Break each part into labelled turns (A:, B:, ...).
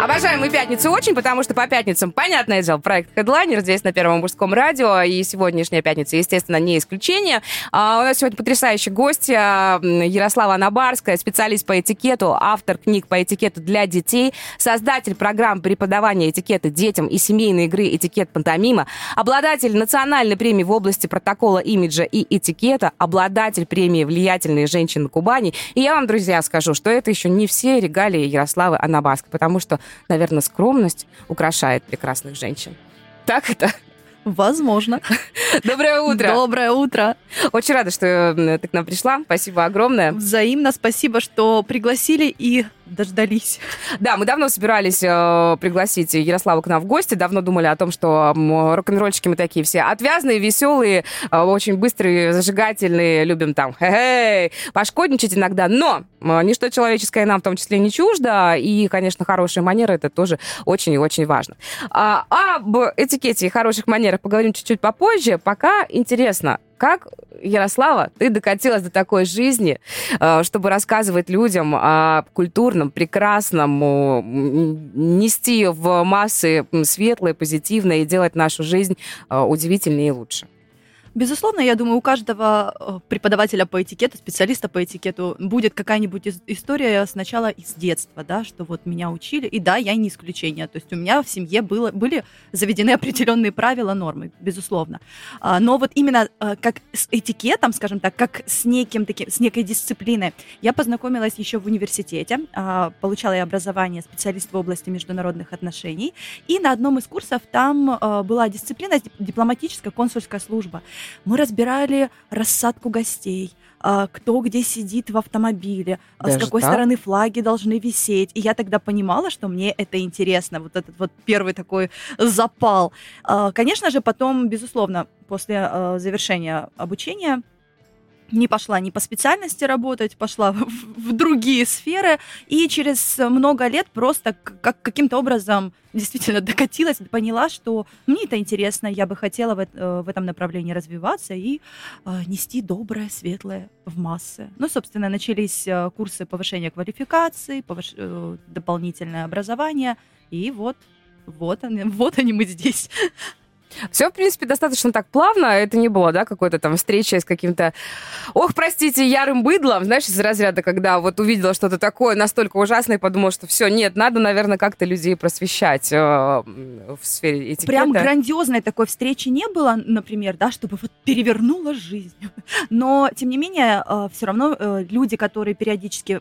A: Обожаем мы пятницу очень, потому что по пятницам, понятное дело, проект Headliner здесь на Первом мужском радио, и сегодняшняя пятница, естественно, не исключение. А у нас сегодня потрясающий гость Ярослава Анабарская, специалист по этикету, автор книг по этикету для детей, создатель программ преподавания этикета детям и семейной игры «Этикет пантомима», обладатель национальной премии в области протокола имиджа и этикета, обладатель премии «Влиятельные женщины Кубани». И я вам, друзья, скажу, что это еще не все регалии Ярославы Анабарской, потому что наверное, скромность украшает прекрасных женщин. Так это?
B: Возможно.
A: Доброе утро.
B: Доброе утро.
A: Очень рада, что ты к нам пришла. Спасибо огромное.
B: Взаимно спасибо, что пригласили и дождались.
A: Да, мы давно собирались э, пригласить Ярославу к нам в гости, давно думали о том, что э, рок-н-ролльщики мы такие все отвязные, веселые, э, очень быстрые, зажигательные, любим там хе-хей, пошкодничать иногда, но э, ничто человеческое нам в том числе не чуждо, и, конечно, хорошие манеры это тоже очень и очень важно. А, об этикете и хороших манерах поговорим чуть-чуть попозже, пока интересно, как, Ярослава, ты докатилась до такой жизни, э, чтобы рассказывать людям о культурном, прекрасном, нести в массы светлое, позитивное и делать нашу жизнь э, удивительнее и лучше?
B: Безусловно, я думаю, у каждого э, преподавателя по этикету, специалиста по этикету будет какая-нибудь история сначала из детства, да, что вот меня учили, и да, я не исключение. То есть у меня в семье было, были заведены определенные правила, нормы, безусловно. А, но вот именно э, как с этикетом, скажем так, как с неким таким, с некой дисциплиной, я познакомилась еще в университете, а, получала я образование специалист в области международных отношений, и на одном из курсов там э, была дисциплина дипломатическая консульская служба. Мы разбирали рассадку гостей, а, кто где сидит в автомобиле, а, Даже с какой так? стороны флаги должны висеть. И я тогда понимала, что мне это интересно, вот этот вот первый такой запал. А, конечно же, потом, безусловно, после завершения обучения не пошла не по специальности работать, пошла в, в другие сферы, и через много лет просто как, каким-то образом действительно докатилась, поняла, что мне это интересно, я бы хотела в, э, в этом направлении развиваться и э, нести доброе, светлое в массы. Ну, собственно, начались э, курсы повышения квалификации, повыш... э, дополнительное образование, и вот, вот они, вот они мы здесь.
A: Все, в принципе, достаточно так плавно. Это не было, да, какой-то там встречи с каким-то, ох, простите, ярым быдлом, знаешь, из разряда, когда вот увидела что-то такое настолько ужасное подумала, что все, нет, надо, наверное, как-то людей просвещать э, в сфере этикета.
B: Прям грандиозной такой встречи не было, например, да, чтобы вот перевернула жизнь. Но, тем не менее, э, все равно э, люди, которые периодически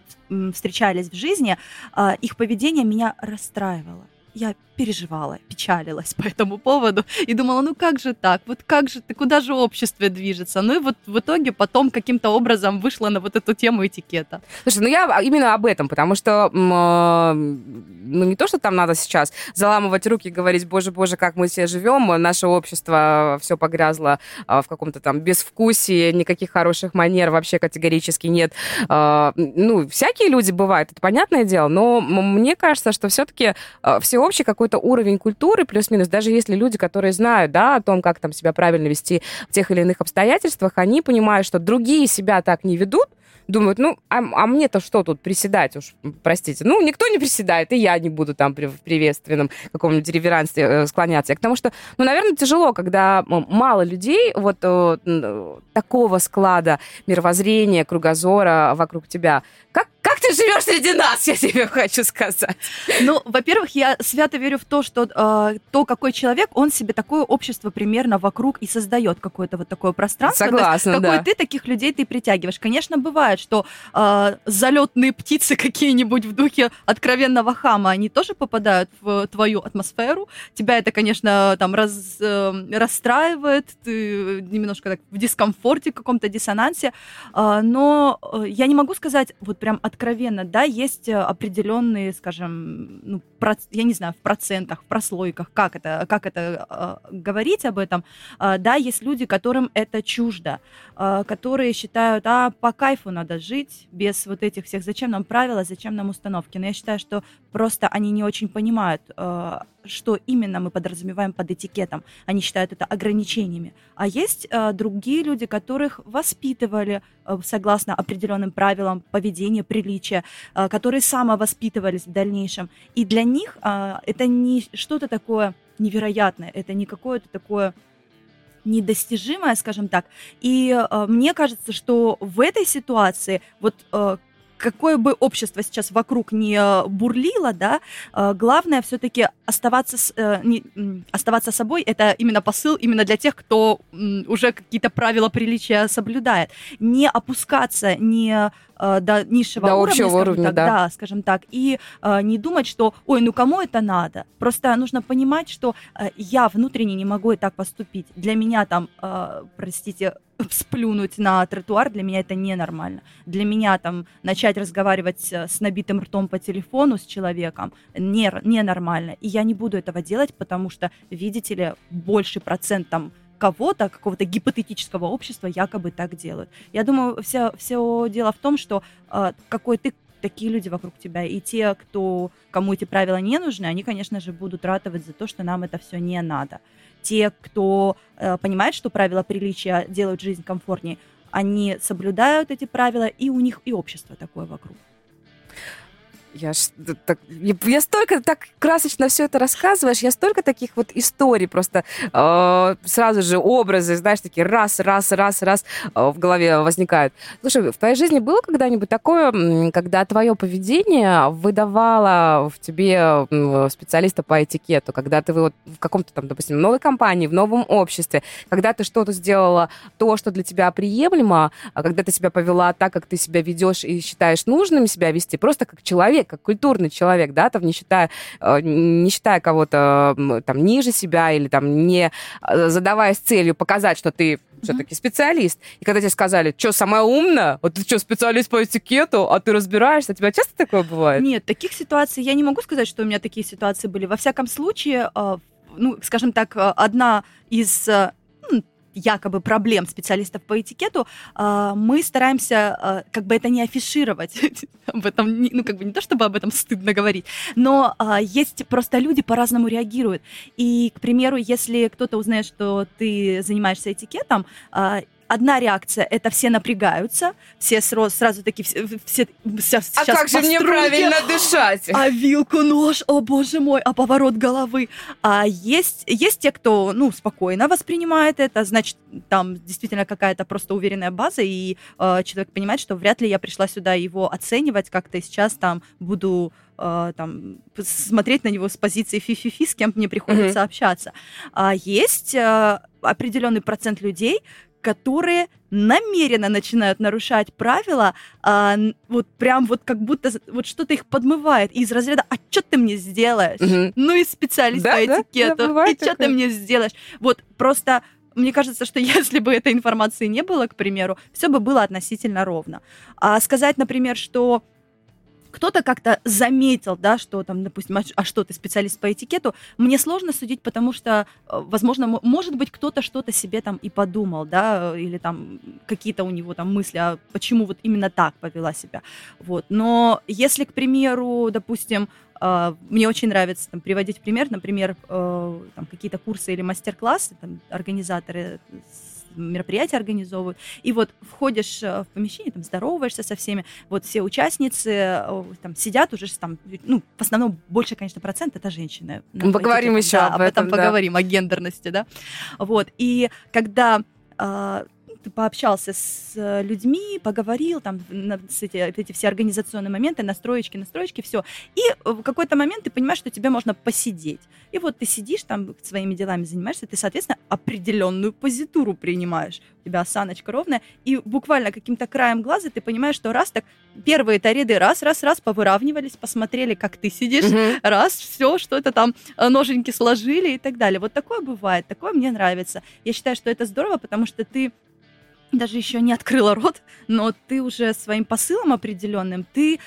B: встречались в жизни, э, их поведение меня расстраивало я переживала, печалилась по этому поводу и думала, ну как же так, вот как же ты, куда же общество движется? Ну и вот в итоге потом каким-то образом вышла на вот эту тему этикета.
A: Слушай, ну я именно об этом, потому что, а, ну не то, что там надо сейчас заламывать руки и говорить, боже, боже, как мы все живем, наше общество все погрязло а, в каком-то там безвкусии, никаких хороших манер вообще категорически нет. А, ну, всякие люди бывают, это понятное дело, но мне кажется, что все-таки все общий какой-то уровень культуры, плюс-минус, даже если люди, которые знают, да, о том, как там себя правильно вести в тех или иных обстоятельствах, они понимают, что другие себя так не ведут, думают, ну, а, а мне-то что тут приседать уж, простите. Ну, никто не приседает, и я не буду там при, в приветственном каком-нибудь реверансе э, склоняться. Потому что, ну, наверное, тяжело, когда мало людей вот э, такого склада мировоззрения, кругозора вокруг тебя. Как, как ты живешь среди нас, я тебе хочу сказать.
B: Ну, во-первых, я свято верю в то, что э, то, какой человек, он себе такое общество примерно вокруг и создает какое-то вот такое пространство.
A: Согласна,
B: есть,
A: да.
B: Какой ты, таких людей ты притягиваешь. Конечно, бывает, что э, залетные птицы какие-нибудь в духе откровенного хама, они тоже попадают в твою атмосферу. Тебя это, конечно, там раз, э, расстраивает, ты немножко так в дискомфорте, в каком-то диссонансе. Э, но э, я не могу сказать вот прям от откровенно, да, есть э, определенные, скажем, ну, про, я не знаю, в процентах, в прослойках, как это, как это э, говорить об этом, э, да, есть люди, которым это чуждо, э, которые считают, а по кайфу надо жить без вот этих всех, зачем нам правила, зачем нам установки. Но я считаю, что просто они не очень понимают, э, что именно мы подразумеваем под этикетом. Они считают это ограничениями. А есть э, другие люди, которых воспитывали э, согласно определенным правилам поведения, приличия, которые самовоспитывались в дальнейшем. И для них это не что-то такое невероятное, это не какое-то такое недостижимое, скажем так. И э, мне кажется, что в этой ситуации вот какое бы общество сейчас вокруг не бурлило, да, э, главное все-таки оставаться, с, э, не, оставаться собой. Это именно посыл именно для тех, кто уже какие-то правила приличия соблюдает. Не опускаться, не э, до низшего
A: до
B: уровня,
A: общего
B: скажем
A: уровня,
B: так,
A: да.
B: да, скажем так, и э, не думать, что, ой, ну кому это надо? Просто нужно понимать, что э, я внутренне не могу и так поступить. Для меня там, э, простите, сплюнуть на тротуар, для меня это ненормально. Для меня там начать разговаривать с набитым ртом по телефону с человеком не, ненормально. И я не буду этого делать, потому что, видите ли, больший процент там кого-то, какого-то гипотетического общества якобы так делают. Я думаю, все, все дело в том, что э, какой ты такие люди вокруг тебя, и те, кто, кому эти правила не нужны, они, конечно же, будут ратовать за то, что нам это все не надо. Те, кто э, понимает, что правила приличия делают жизнь комфортнее, они соблюдают эти правила, и у них и общество такое вокруг.
A: Я, ж, так, я, столько так красочно все это рассказываешь, я столько таких вот историй просто э, сразу же образы, знаешь, такие раз, раз, раз, раз э, в голове возникают. Слушай, в твоей жизни было когда-нибудь такое, когда твое поведение выдавало в тебе специалиста по этикету, когда ты вот в каком-то там, допустим, новой компании, в новом обществе, когда ты что-то сделала, то, что для тебя приемлемо, а когда ты себя повела так, как ты себя ведешь и считаешь нужным себя вести, просто как человек, как культурный человек, да, там не считая, э, не считая кого-то там ниже себя или там не э, задаваясь целью показать, что ты все-таки специалист. И когда тебе сказали, что, самая умная? Вот ты что, специалист по этикету, а ты разбираешься? У тебя часто такое бывает?
B: Нет, таких ситуаций, я не могу сказать, что у меня такие ситуации были. Во всяком случае, э, ну, скажем так, одна из якобы проблем специалистов по этикету, а, мы стараемся а, как бы это не афишировать. об этом, ну, как бы не то, чтобы об этом стыдно говорить, но а, есть просто люди по-разному реагируют. И, к примеру, если кто-то узнает, что ты занимаешься этикетом, одна реакция – это все напрягаются, все сразу, сразу такие, все, все сейчас,
A: А как же мне правильно дышать?
B: А вилку, нож, о боже мой, а поворот головы. А есть, есть те, кто, ну, спокойно воспринимает это, значит, там действительно какая-то просто уверенная база, и э, человек понимает, что вряд ли я пришла сюда его оценивать как-то сейчас там буду э, там смотреть на него с позиции фи-фи-фи, с кем мне приходится mm-hmm. общаться. А есть э, определенный процент людей, которые намеренно начинают нарушать правила, а, вот прям вот как будто вот что-то их подмывает из разряда «А что ты мне сделаешь?» угу. Ну и специалист да, по этикету. Да, и что ты мне сделаешь? Вот просто мне кажется, что если бы этой информации не было, к примеру, все бы было относительно ровно. А сказать, например, что кто-то как-то заметил, да, что там, допустим, а, а что ты специалист по этикету, мне сложно судить, потому что, э, возможно, может быть, кто-то что-то себе там и подумал, да, или там какие-то у него там мысли, а почему вот именно так повела себя, вот. Но если, к примеру, допустим, Uh, мне очень нравится там, приводить пример, например, uh, там, какие-то курсы или мастер-классы, там, организаторы мероприятия организовывают. И вот входишь э, в помещение, там здороваешься со всеми, вот все участницы э, там сидят уже там, ну, в основном больше, конечно, процент это женщины.
A: Мы поговорим еще
B: да,
A: об этом,
B: да. поговорим, о гендерности, да. Вот, и когда а, пообщался с э, людьми, поговорил, там, с эти, эти все организационные моменты, настроечки, настроечки, все. И в какой-то момент ты понимаешь, что тебе можно посидеть. И вот ты сидишь там, своими делами занимаешься, ты, соответственно, определенную позитуру принимаешь. У тебя осаночка ровная, и буквально каким-то краем глаза ты понимаешь, что раз так, первые-то ряды раз, раз, раз повыравнивались, посмотрели, как ты сидишь, mm-hmm. раз, все, что-то там, э, ноженьки сложили и так далее. Вот такое бывает, такое мне нравится. Я считаю, что это здорово, потому что ты даже еще не открыла рот, но ты уже своим посылом определенным, ты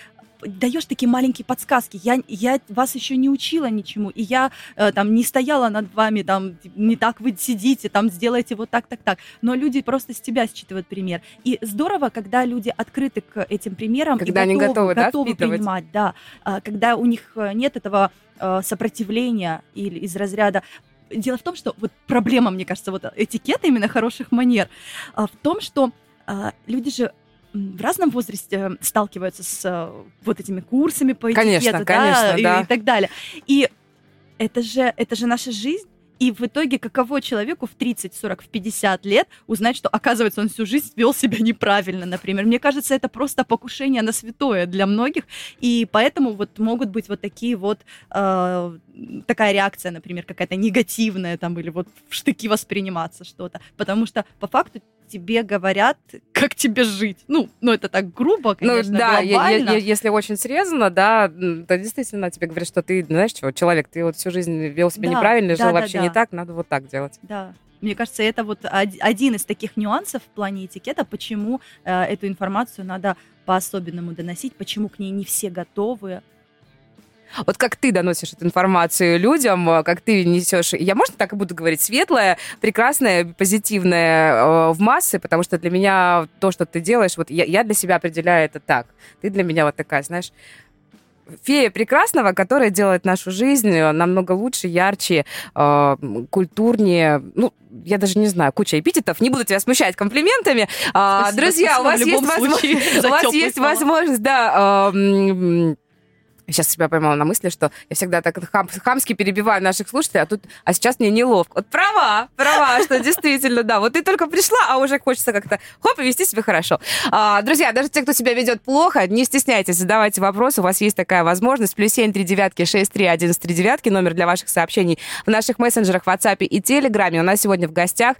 B: даешь такие маленькие подсказки. Я, я вас еще не учила ничему, и я э, там не стояла над вами, там, не так вы сидите, там, сделайте вот так, так, так. Но люди просто с тебя считывают пример. И здорово, когда люди открыты к этим примерам
A: когда
B: и
A: готовы, они готовы,
B: готовы да, принимать, да. А, когда у них э, нет этого э, сопротивления или из разряда Дело в том, что вот проблема, мне кажется, вот этикета именно хороших манер а, в том, что а, люди же в разном возрасте э, сталкиваются с э, вот этими курсами по этикету,
A: конечно,
B: да,
A: конечно, да.
B: И, и так далее. И это же, это же наша жизнь. И в итоге, каково человеку в 30, 40, в 50 лет узнать, что, оказывается, он всю жизнь вел себя неправильно, например. Мне кажется, это просто покушение на святое для многих. И поэтому вот могут быть вот такие вот, э, такая реакция, например, какая-то негативная там, или вот в штыки восприниматься что-то. Потому что по факту тебе говорят, как тебе жить. Ну, ну это так грубо, конечно,
A: Ну да,
B: глобально.
A: если очень срезано, да, то действительно тебе говорят, что ты, знаешь, что, человек, ты вот всю жизнь вел себя
B: да,
A: неправильно,
B: да,
A: жил
B: да,
A: вообще
B: да.
A: не так, надо вот так делать.
B: Да. Мне кажется, это вот один из таких нюансов в плане этикета, почему э, эту информацию надо по-особенному доносить, почему к ней не все готовы,
A: вот как ты доносишь эту информацию людям, э, как ты несешь, я, можно так и буду говорить, светлое, прекрасное, позитивное э, в массы, потому что для меня то, что ты делаешь, вот я, я для себя определяю это так. Ты для меня вот такая, знаешь, фея прекрасного, которая делает нашу жизнь э, намного лучше, ярче, э, культурнее. Ну, я даже не знаю, куча эпитетов. Не буду тебя смущать комплиментами. А,
B: спасибо,
A: друзья,
B: спасибо
A: у вас есть, возможность, у вас есть возможность, да. Э, Сейчас себя поймала на мысли, что я всегда так хам, хамски перебиваю наших слушателей, а тут, а сейчас мне неловко. Вот права, права, что действительно, да. Вот ты только пришла, а уже хочется как-то хоп и вести себя хорошо. А, друзья, даже те, кто себя ведет плохо, не стесняйтесь, задавайте вопросы, у вас есть такая возможность. Плюс семь три девятки шесть три один три девятки, номер для ваших сообщений в наших мессенджерах, WhatsApp и Телеграме. У нас сегодня в гостях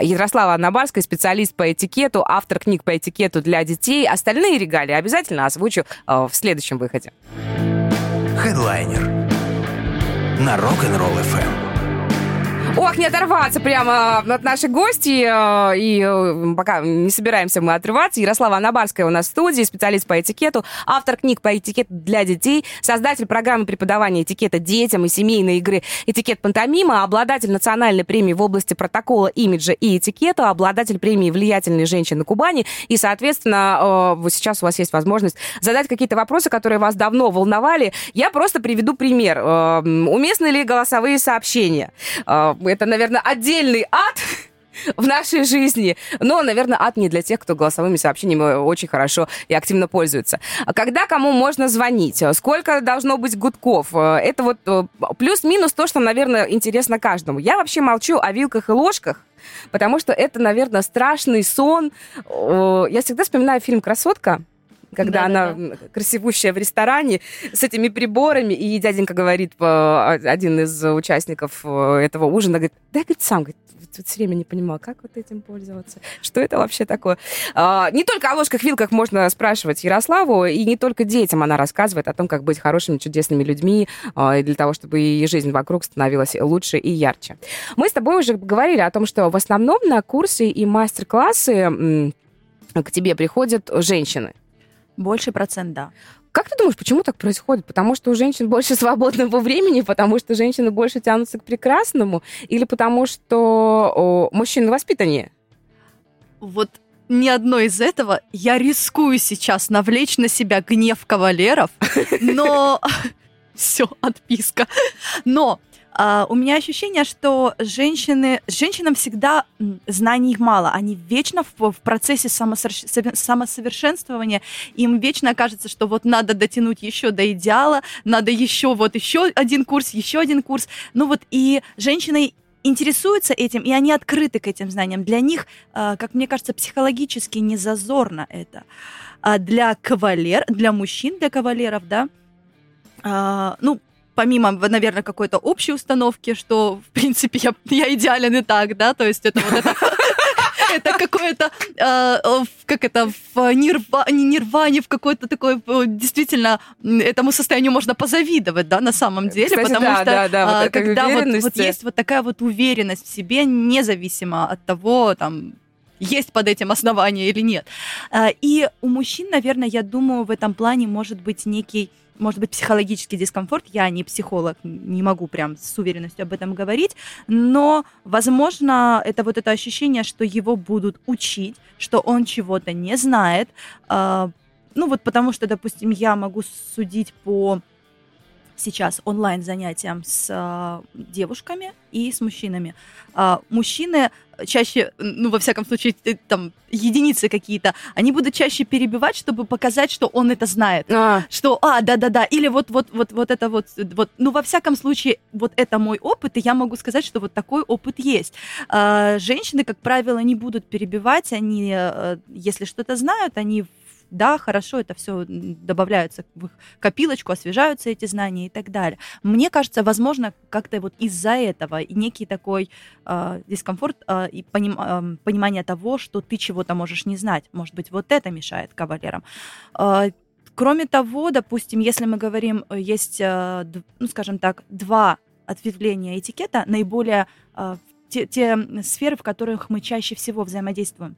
A: Ярослава Аннабарская, специалист по этикету, автор книг по этикету для детей. Остальные регалии обязательно озвучу в следующем выходе.
C: Хедлайнер на Rock'n'Roll FM.
A: Ох, не оторваться прямо от наших гостей. Э, и э, пока не собираемся мы отрываться. Ярослава Анабарская у нас в студии, специалист по этикету, автор книг по этикету для детей, создатель программы преподавания этикета детям и семейной игры «Этикет пантомима», обладатель национальной премии в области протокола, имиджа и этикета, обладатель премии «Влиятельные женщины Кубани». И, соответственно, э, сейчас у вас есть возможность задать какие-то вопросы, которые вас давно волновали. Я просто приведу пример. Уместны ли голосовые сообщения? Это, наверное, отдельный ад в нашей жизни. Но, наверное, ад не для тех, кто голосовыми сообщениями очень хорошо и активно пользуется. Когда кому можно звонить? Сколько должно быть гудков? Это вот э, плюс-минус то, что, наверное, интересно каждому. Я вообще молчу о вилках и ложках, потому что это, наверное, страшный сон. Я всегда вспоминаю фильм «Красотка», когда да, она да. красивущая в ресторане с этими приборами, и дяденька говорит, один из участников э, этого ужина, говорит, да, говорит, сам, говорит, все время не понимала, как вот этим пользоваться, что это вообще такое. А, не только о ложках, вилках можно спрашивать Ярославу, и не только детям она рассказывает о том, как быть хорошими, чудесными людьми, а, для того, чтобы и жизнь вокруг становилась лучше и ярче. Мы с тобой уже говорили о том, что в основном на курсы и мастер-классы к тебе приходят женщины.
B: Больше процент, да.
A: Как ты думаешь, почему так происходит? Потому что у женщин больше свободного времени, потому что женщины больше тянутся к прекрасному, или потому что о, мужчины воспитаннее?
B: Вот ни одно из этого. Я рискую сейчас навлечь на себя гнев кавалеров, но... Все, отписка. Но Uh, у меня ощущение, что женщины, женщинам всегда знаний мало, они вечно в, в процессе самосовершенствования, им вечно кажется, что вот надо дотянуть еще до идеала, надо еще вот еще один курс, еще один курс. Ну вот и женщины интересуются этим, и они открыты к этим знаниям. Для них, uh, как мне кажется, психологически не зазорно это. А для кавалер, для мужчин, для кавалеров, да, Uh, ну, помимо, наверное, какой-то общей установки, что, в принципе, я, я идеален и так, да, то есть это вот это это какое-то, э, как это, в нирва, не нирване, в какой-то такой, действительно, этому состоянию можно позавидовать, да, на самом деле,
A: Кстати,
B: потому
A: да,
B: что
A: да, да, вот
B: когда вот, вот есть вот такая вот уверенность в себе, независимо от того, там, есть под этим основание или нет. А, и у мужчин, наверное, я думаю, в этом плане может быть некий может быть, психологический дискомфорт. Я не психолог, не могу прям с уверенностью об этом говорить, но, возможно, это вот это ощущение, что его будут учить, что он чего-то не знает. А, ну вот потому что, допустим, я могу судить по сейчас онлайн занятиям с э, девушками и с мужчинами. Э, мужчины чаще, ну, во всяком случае, э, там, единицы какие-то, они будут чаще перебивать, чтобы показать, что он это знает. А. Что, а, да-да-да, или вот, вот, вот, вот это вот, вот, ну, во всяком случае, вот это мой опыт, и я могу сказать, что вот такой опыт есть. Э, женщины, как правило, не будут перебивать, они, э, если что-то знают, они да, хорошо, это все добавляются в их копилочку, освежаются эти знания и так далее. Мне кажется, возможно, как-то вот из-за этого некий такой э, дискомфорт э, и поним, э, понимание того, что ты чего-то можешь не знать. Может быть, вот это мешает кавалерам. Э, кроме того, допустим, если мы говорим, есть, э, ну, скажем так, два ответвления этикета, наиболее э, те, те сферы, в которых мы чаще всего взаимодействуем.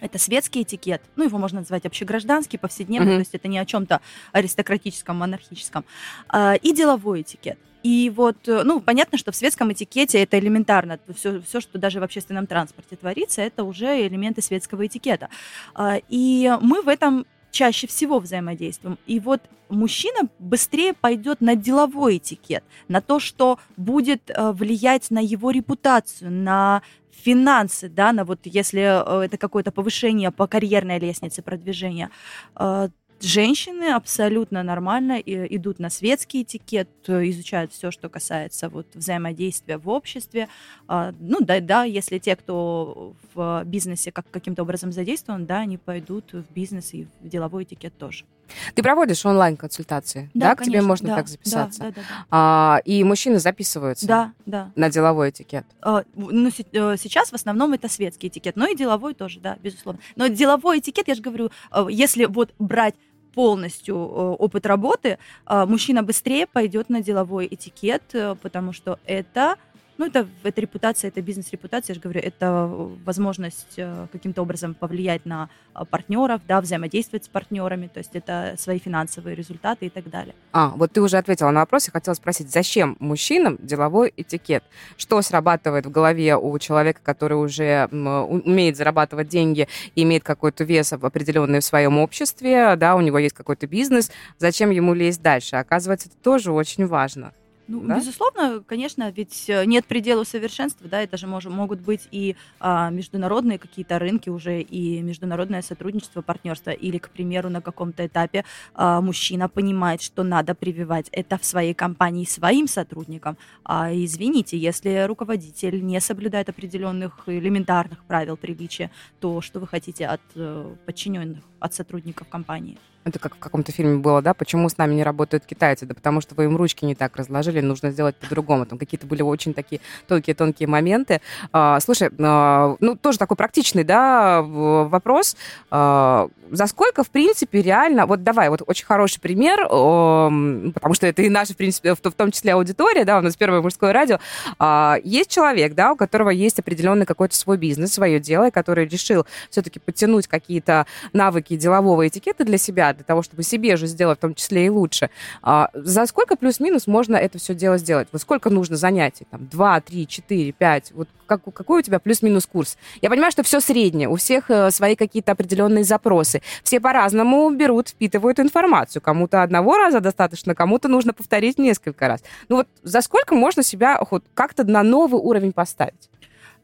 B: Это светский этикет, ну, его можно назвать общегражданский, повседневный, mm-hmm. то есть это не о чем-то аристократическом, монархическом, а, и деловой этикет. И вот, э, ну, понятно, что в светском этикете это элементарно. Все, все, что даже в общественном транспорте творится, это уже элементы светского этикета. А, и мы в этом чаще всего взаимодействуем. И вот мужчина быстрее пойдет на деловой этикет, на то, что будет э, влиять на его репутацию, на финансы, да, на вот если э, это какое-то повышение по карьерной лестнице продвижения, э, женщины абсолютно нормально идут на светский этикет, изучают все, что касается вот взаимодействия в обществе. А, ну да, да, если те, кто в бизнесе как, каким-то образом задействован, да, они пойдут в бизнес и в деловой этикет тоже.
A: Ты проводишь онлайн-консультации, да? да? К тебе можно да, так записаться. Да, да, да, да. А, и мужчины записываются
B: да, да.
A: на деловой этикет.
B: А, ну, э, сейчас в основном это светский этикет, но и деловой тоже, да, безусловно. Но деловой этикет, я же говорю, э, если вот брать полностью э, опыт работы, мужчина быстрее пойдет на деловой этикет, потому что это ну, это, это репутация, это бизнес-репутация, я же говорю, это возможность э, каким-то образом повлиять на а, партнеров, да, взаимодействовать с партнерами, то есть это свои финансовые результаты и так далее.
A: А, вот ты уже ответила на вопрос, я хотела спросить, зачем мужчинам деловой этикет? Что срабатывает в голове у человека, который уже умеет зарабатывать деньги имеет какой-то вес определенный в своем обществе, да, у него есть какой-то бизнес, зачем ему лезть дальше? Оказывается, это тоже очень важно.
B: Ну, да? безусловно, конечно, ведь э, нет предела совершенства, да, это же мож, могут быть и а, международные какие-то рынки уже, и международное сотрудничество, партнерство, или, к примеру, на каком-то этапе а, мужчина понимает, что надо прививать это в своей компании своим сотрудникам. А, извините, если руководитель не соблюдает определенных элементарных правил приличия, то что вы хотите от э, подчиненных, от сотрудников компании?
A: Это как в каком-то фильме было, да, почему с нами не работают китайцы, да потому что вы им ручки не так разложили, нужно сделать по-другому. Там какие-то были очень такие тонкие-тонкие моменты. А, слушай, а, ну, тоже такой практичный, да, вопрос. А, за сколько, в принципе, реально... Вот давай, вот очень хороший пример, потому что это и наша, в принципе, в том числе аудитория, да, у нас первое мужское радио. А, есть человек, да, у которого есть определенный какой-то свой бизнес, свое дело, который решил все-таки подтянуть какие-то навыки делового этикета для себя, для того, чтобы себе же сделать в том числе и лучше. А, за сколько плюс-минус можно это все дело сделать? Вот сколько нужно занятий? Там, 2, 3, 4, 5? Вот как, какой у тебя плюс-минус курс? Я понимаю, что все среднее, у всех э, свои какие-то определенные запросы. Все по-разному берут, впитывают информацию. Кому-то одного раза достаточно, кому-то нужно повторить несколько раз. Ну вот за сколько можно себя хоть как-то на новый уровень поставить?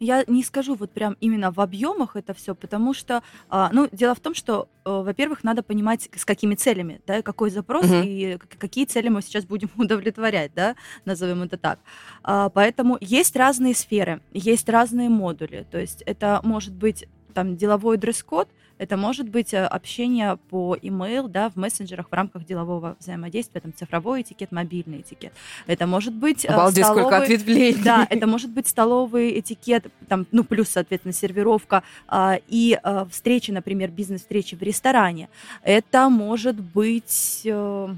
B: Я не скажу вот прям именно в объемах это все, потому что, а, ну, дело в том, что, э, во-первых, надо понимать, с какими целями, да, какой запрос угу. и какие цели мы сейчас будем удовлетворять, да, назовем это так. А, поэтому есть разные сферы, есть разные модули, то есть это может быть там деловой дресс-код, это может быть э, общение по email, да, в мессенджерах в рамках делового взаимодействия, там цифровой этикет, мобильный этикет. Это может быть
A: э, Обалдеть, столовый, сколько ответвлений.
B: Да, это может быть столовый этикет, там, ну, плюс, соответственно, сервировка а, и а, встречи, например, бизнес-встречи в ресторане. Это может быть... А,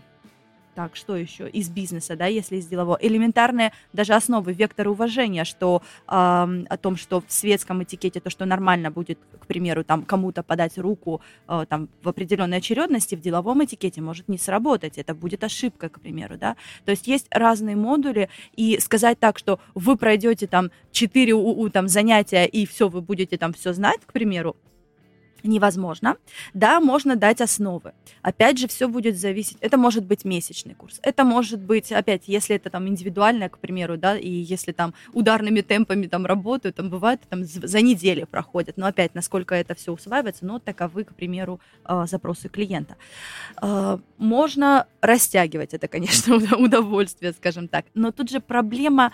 B: так, что еще из бизнеса, да, если из делового, элементарные даже основы вектора уважения, что э, о том, что в светском этикете то, что нормально будет, к примеру, там кому-то подать руку э, там в определенной очередности, в деловом этикете может не сработать, это будет ошибка, к примеру, да. То есть есть разные модули, и сказать так, что вы пройдете там 4 у, у, там занятия и все, вы будете там все знать, к примеру, невозможно. Да, можно дать основы. Опять же, все будет зависеть. Это может быть месячный курс. Это может быть, опять, если это там индивидуальное, к примеру, да, и если там ударными темпами там работают, там бывает, там за неделю проходят. Но опять, насколько это все усваивается, но таковы, к примеру, а, запросы клиента. А, можно растягивать это, конечно, удовольствие, скажем так. Но тут же проблема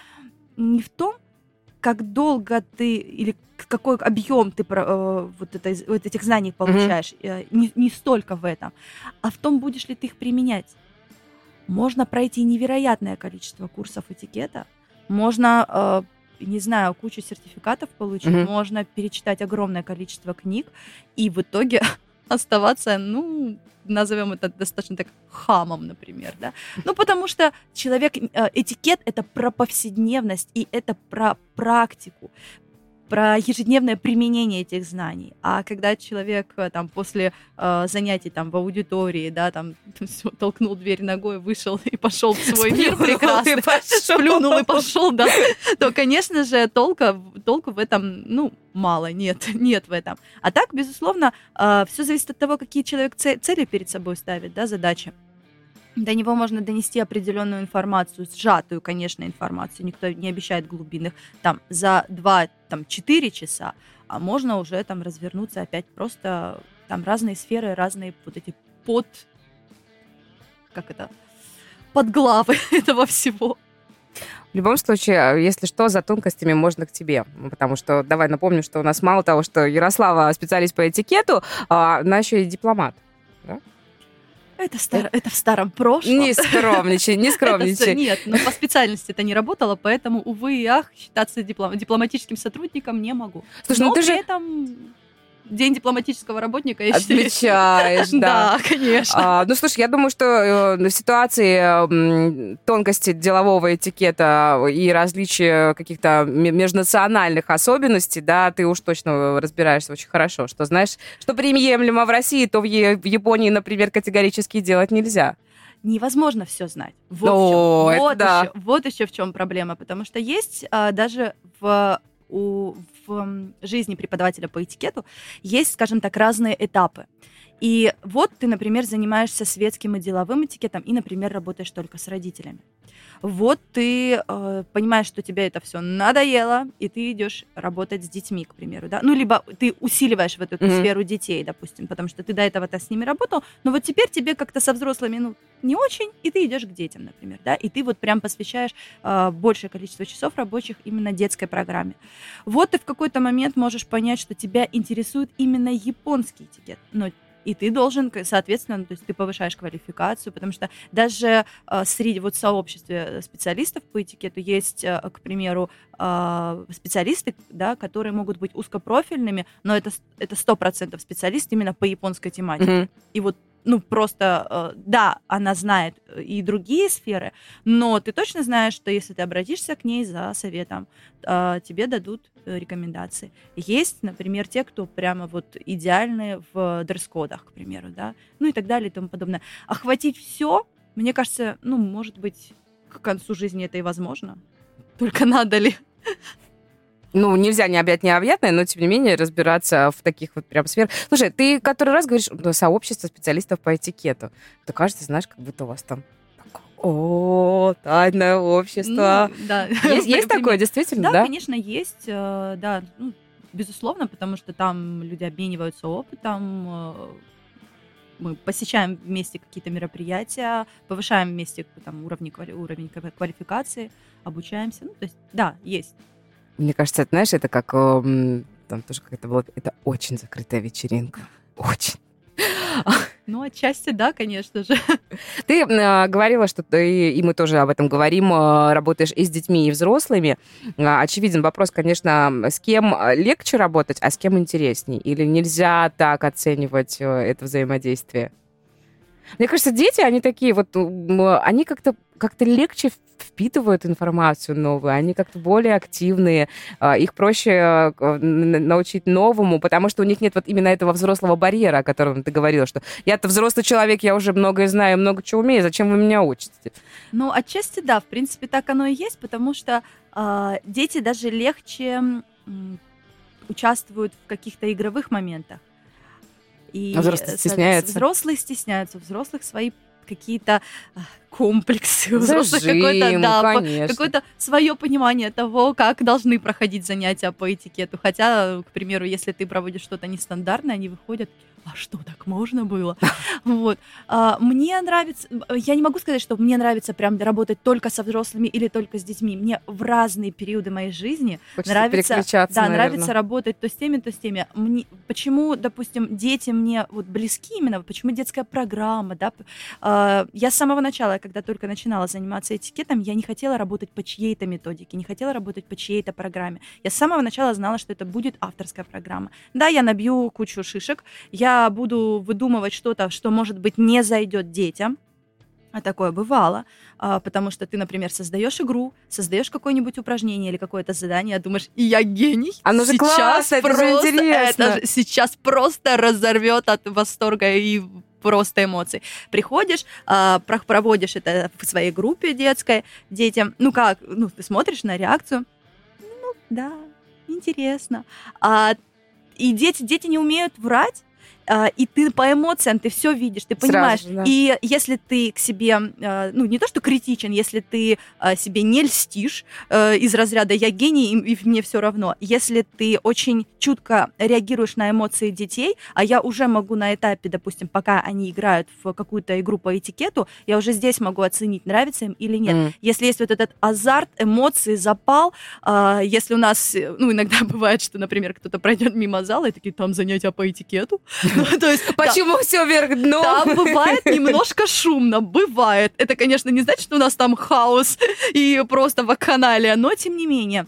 B: не в том, как долго ты или какой объем ты э, вот, это, вот этих знаний получаешь, mm-hmm. не, не столько в этом, а в том, будешь ли ты их применять. Можно пройти невероятное количество курсов этикета, можно, э, не знаю, кучу сертификатов получить, mm-hmm. можно перечитать огромное количество книг, и в итоге оставаться, ну, назовем это достаточно так хамом, например, да. Ну, потому что человек, э, этикет — это про повседневность, и это про практику, про ежедневное применение этих знаний. А когда человек э, там после э, занятий там в аудитории, да, там все, толкнул дверь ногой, вышел и пошел в свой мир прекрасный, сплюнул и пошел, да, то, конечно же, толка, толку в этом, ну, мало, нет, нет в этом. А так, безусловно, э, все зависит от того, какие человек цели перед собой ставит, да, задачи. До него можно донести определенную информацию, сжатую, конечно, информацию. Никто не обещает глубинных там за 2-4 часа, а можно уже там развернуться опять просто там разные сферы, разные вот эти под... Как это? Подглавы этого всего.
A: В любом случае, если что, за тонкостями можно к тебе. Потому что, давай напомню, что у нас мало того, что Ярослава специалист по этикету, а она еще и дипломат.
B: Это, стар... это в старом прошлом.
A: Не скромничай, не скромничай.
B: Нет, но по специальности это не работало, поэтому, увы и ах, считаться диплом... дипломатическим сотрудником не могу.
A: Слушай, ну но ты же...
B: День дипломатического работника,
A: я Отмечаешь, да.
B: Да, конечно.
A: А, ну, слушай, я думаю, что э, в ситуации тонкости делового этикета и различия каких-то межнациональных особенностей, да, ты уж точно разбираешься очень хорошо, что знаешь, что приемлемо в России, то в, е- в Японии, например, категорически делать нельзя
B: невозможно все знать. Вот, О, в чем. Вот, да. еще, вот еще в чем проблема, потому что есть а, даже в, у, в жизни преподавателя по этикету есть, скажем так, разные этапы. И вот ты, например, занимаешься светским и деловым этикетом и, например, работаешь только с родителями. Вот ты э, понимаешь, что тебе это все надоело, и ты идешь работать с детьми, к примеру, да. Ну, либо ты усиливаешь в эту mm-hmm. сферу детей, допустим, потому что ты до этого-то с ними работал, но вот теперь тебе как-то со взрослыми, ну, не очень, и ты идешь к детям, например, да, и ты вот прям посвящаешь э, большее количество часов рабочих именно детской программе. Вот ты в какой-то момент можешь понять, что тебя интересует именно японский этикет, но и ты должен, соответственно, ну, то есть ты повышаешь квалификацию, потому что даже э, среди вот сообществе специалистов по этикету есть, э, к примеру, э, специалисты, да, которые могут быть узкопрофильными, но это это сто процентов специалист именно по японской тематике. Mm-hmm. И вот ну, просто, э, да, она знает э, и другие сферы, но ты точно знаешь, что если ты обратишься к ней за советом, э, тебе дадут рекомендации. Есть, например, те, кто прямо вот идеальные в дресс-кодах, к примеру, да, ну и так далее и тому подобное. Охватить все, мне кажется, ну, может быть, к концу жизни это и возможно. Только надо ли?
A: Ну, нельзя не объять необъятное, но, тем не менее, разбираться в таких вот прям сферах. Слушай, ты который раз говоришь сообщество специалистов по этикету. То кажется, знаешь, как будто у вас там о, тайное общество.
B: Ну, да.
A: Есть, есть такое, действительно, да?
B: Да, конечно, есть, э, да, ну, безусловно, потому что там люди обмениваются опытом, э, мы посещаем вместе какие-то мероприятия, повышаем вместе там, уровень, уровень квалификации, обучаемся. Ну, то есть, да, есть.
A: Мне кажется, это, знаешь, это как... Эм, там тоже как это было... Это очень закрытая вечеринка. Очень.
B: Ну, отчасти, да, конечно же.
A: Ты э, говорила, что ты, и мы тоже об этом говорим, э, работаешь и с детьми, и взрослыми. Э, очевиден вопрос, конечно, с кем легче работать, а с кем интересней? Или нельзя так оценивать э, это взаимодействие? Мне кажется, дети, они такие вот, они как-то как-то легче впитывают информацию новую, они как-то более активные, а, их проще а, научить новому, потому что у них нет вот именно этого взрослого барьера, о котором ты говорила, что я-то взрослый человек, я уже многое знаю, много чего умею, зачем вы меня учите?
B: Ну, отчасти да, в принципе, так оно и есть, потому что э, дети даже легче участвуют в каких-то игровых моментах.
A: И а взрослые стесняются.
B: Взрослые стесняются, взрослых свои какие-то комплексы, взрослых какое-то, да, какое-то свое понимание того, как должны проходить занятия по этикету. Хотя, к примеру, если ты проводишь что-то нестандартное, они выходят, а что, так можно было? Вот. А, мне нравится, я не могу сказать, что мне нравится прям работать только со взрослыми или только с детьми. Мне в разные периоды моей жизни
A: Хочется
B: нравится, да,
A: наверное.
B: нравится работать то с теми, то с теми. Мне, почему, допустим, дети мне вот близки именно, почему детская программа, да? А, я с самого начала, когда только начинала заниматься этикетом, я не хотела работать по чьей-то методике, не хотела работать по чьей-то программе. Я с самого начала знала, что это будет авторская программа. Да, я набью кучу шишек, я буду выдумывать что-то, что, может быть, не зайдет детям, а такое бывало, а, потому что ты, например, создаешь игру, создаешь какое-нибудь упражнение или какое-то задание, а думаешь, и я гений.
A: Оно же сейчас классно, это же интересно.
B: Это сейчас просто разорвет от восторга и просто эмоций. Приходишь, а, проводишь это в своей группе детской, детям, ну как, ну ты смотришь на реакцию, ну да, интересно. А, и дети, дети не умеют врать, а, и ты по эмоциям, ты все видишь, ты понимаешь. Сразу, да. И если ты к себе, а, ну, не то что критичен, если ты а, себе не льстишь из разряда «я гений, и мне все равно», если ты очень чутко реагируешь на эмоции детей, а я уже могу на этапе, допустим, пока они играют в какую-то игру по этикету, я уже здесь могу оценить, нравится им или нет. Mm. Если есть вот этот азарт, эмоции, запал, если у нас, ну, иногда бывает, что, например, кто-то пройдет мимо зала и такие, там занятия по этикету,
A: то есть, почему все вверх дном?
B: Да, бывает немножко шумно, бывает. Это, конечно, не значит, что у нас там хаос и просто вакханалия, но тем не менее.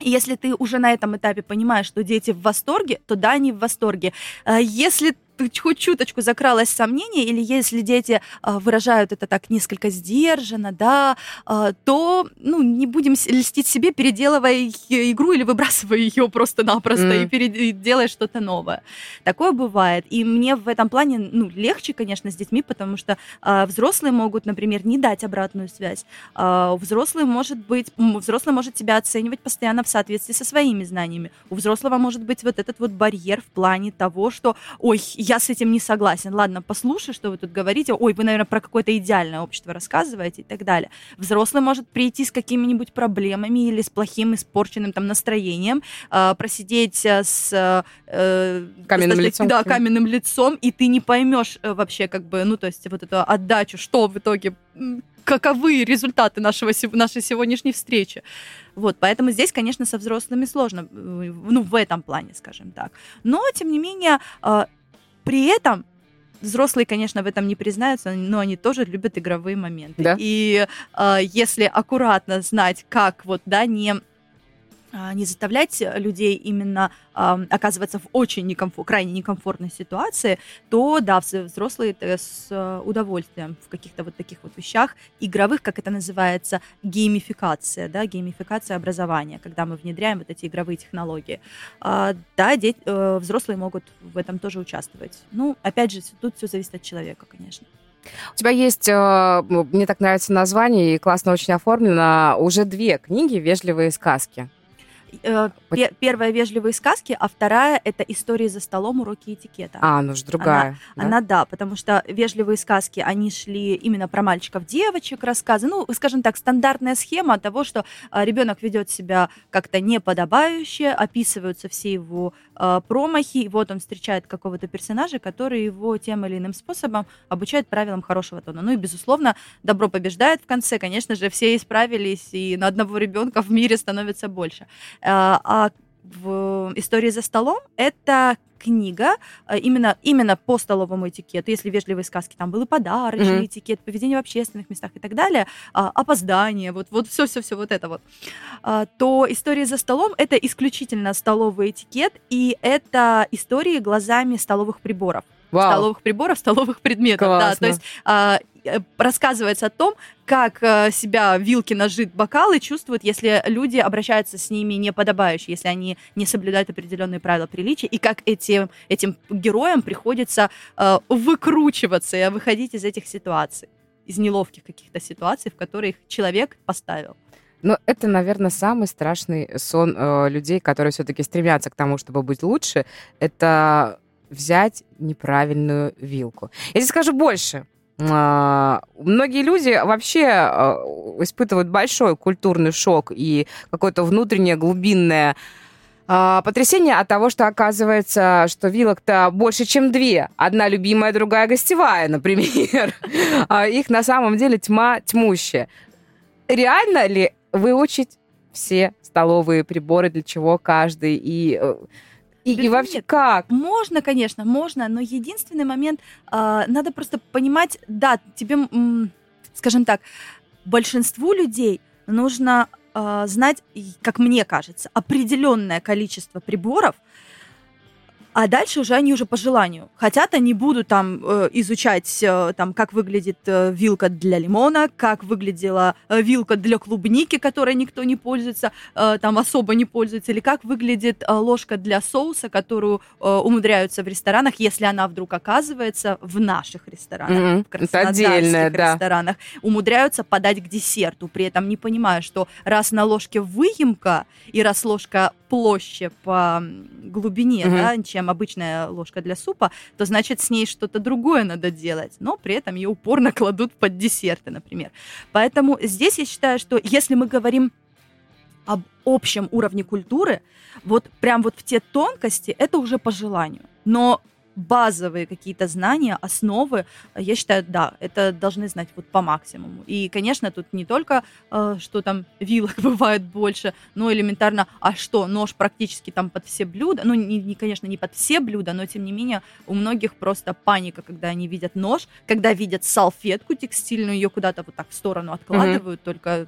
B: если ты уже на этом этапе понимаешь, что дети в восторге, то да, они в восторге. А если хоть чуточку закралось сомнение, или если дети а, выражают это так несколько сдержанно, да, а, то ну, не будем льстить себе, переделывая игру или выбрасывая ее просто-напросто mm. и, перед... и делая что-то новое. Такое бывает. И мне в этом плане ну, легче, конечно, с детьми, потому что а, взрослые могут, например, не дать обратную связь. Взрослый может быть, взрослый может тебя оценивать постоянно в соответствии со своими знаниями. У взрослого может быть вот этот вот барьер в плане того, что, ой, я с этим не согласен. Ладно, послушай, что вы тут говорите. Ой, вы, наверное, про какое-то идеальное общество рассказываете и так далее. Взрослый может прийти с какими-нибудь проблемами или с плохим испорченным там настроением, э, просидеть э, с
A: э, каменным лицом.
B: Да, каменным лицом, и ты не поймешь э, вообще как бы, ну то есть вот эту отдачу, что в итоге каковы результаты нашего, нашей сегодняшней встречи. Вот, поэтому здесь, конечно, со взрослыми сложно, э, ну, в этом плане, скажем так. Но, тем не менее, э, при этом взрослые, конечно, в этом не признаются, но они тоже любят игровые моменты.
A: Да?
B: И э, если аккуратно знать, как вот, да, не не заставлять людей именно э, оказываться в очень некомфор- крайне некомфортной ситуации, то да, взрослые с э, удовольствием в каких-то вот таких вот вещах игровых, как это называется, геймификация, да, геймификация образования, когда мы внедряем вот эти игровые технологии. Э, да, дети, э, взрослые могут в этом тоже участвовать. Ну, опять же, тут все зависит от человека, конечно.
A: У тебя есть, э, мне так нравится название, и классно очень оформлено, уже две книги «Вежливые сказки».
B: Э, первая вежливые сказки, а вторая это истории за столом, уроки этикета.
A: А, ну же другая.
B: Она да? она да, потому что вежливые сказки, они шли именно про мальчиков, девочек рассказы. Ну, скажем так, стандартная схема того, что а, ребенок ведет себя как-то неподобающе, описываются все его э, промахи, и вот он встречает какого-то персонажа, который его тем или иным способом обучает правилам хорошего тона. Ну и, безусловно, добро побеждает в конце. Конечно же, все исправились, и на одного ребенка в мире становится больше. Э, а в истории за столом это книга э, именно, именно по столовому этикету, если вежливые сказки, там был и подарочный mm-hmm. этикет, поведение в общественных местах и так далее, а, опоздание, вот, вот все-все-все вот это вот, то истории за столом — это исключительно столовый этикет, и это истории глазами столовых приборов.
A: Вау.
B: столовых приборов, столовых предметов. Да, то есть а, э, рассказывается о том, как э, себя вилки, ножи, бокалы чувствуют, если люди обращаются с ними неподобающе, если они не соблюдают определенные правила приличия, и как эти, этим героям приходится э, выкручиваться и выходить из этих ситуаций, из неловких каких-то ситуаций, в которые их человек поставил.
A: Но это, наверное, самый страшный сон э, людей, которые все-таки стремятся к тому, чтобы быть лучше. Это взять неправильную вилку. Я тебе скажу больше. А, Многие люди вообще э, испытывают большой культурный шок и какое-то внутреннее глубинное а, потрясение от того, что оказывается, что вилок-то больше, чем две. Одна любимая, другая гостевая, например. А Их на самом деле тьма тьмущая. Реально ли выучить все столовые приборы, для чего каждый, и, э, и, и вообще
B: нет.
A: как?
B: Можно, конечно, можно, но единственный момент, а, надо просто понимать, да, тебе, м, скажем так, большинству людей нужно а, знать, как мне кажется, определенное количество приборов, а дальше уже они уже по желанию. Хотят, они будут там э, изучать, э, там, как выглядит э, вилка для лимона, как выглядела э, вилка для клубники, которой никто не пользуется, э, там особо не пользуется, или как выглядит э, ложка для соуса, которую э, умудряются в ресторанах, если она вдруг оказывается в наших ресторанах,
A: Мгм.
B: в краснодарских
A: отдельное, да.
B: ресторанах, умудряются подать к десерту, при этом не понимая, что раз на ложке выемка и раз ложка площе по глубине,
A: Мгм.
B: да, чем обычная ложка для супа, то значит с ней что-то другое надо делать, но при этом ее упорно кладут под десерты, например. Поэтому здесь я считаю, что если мы говорим об общем уровне культуры, вот прям вот в те тонкости, это уже по желанию. Но базовые какие-то знания, основы, я считаю, да, это должны знать вот по максимуму. И, конечно, тут не только, э, что там вилок бывает больше, но элементарно, а что, нож практически там под все блюда, ну, не, не, конечно, не под все блюда, но, тем не менее, у многих просто паника, когда они видят нож, когда видят салфетку текстильную, ее куда-то вот так в сторону откладывают, только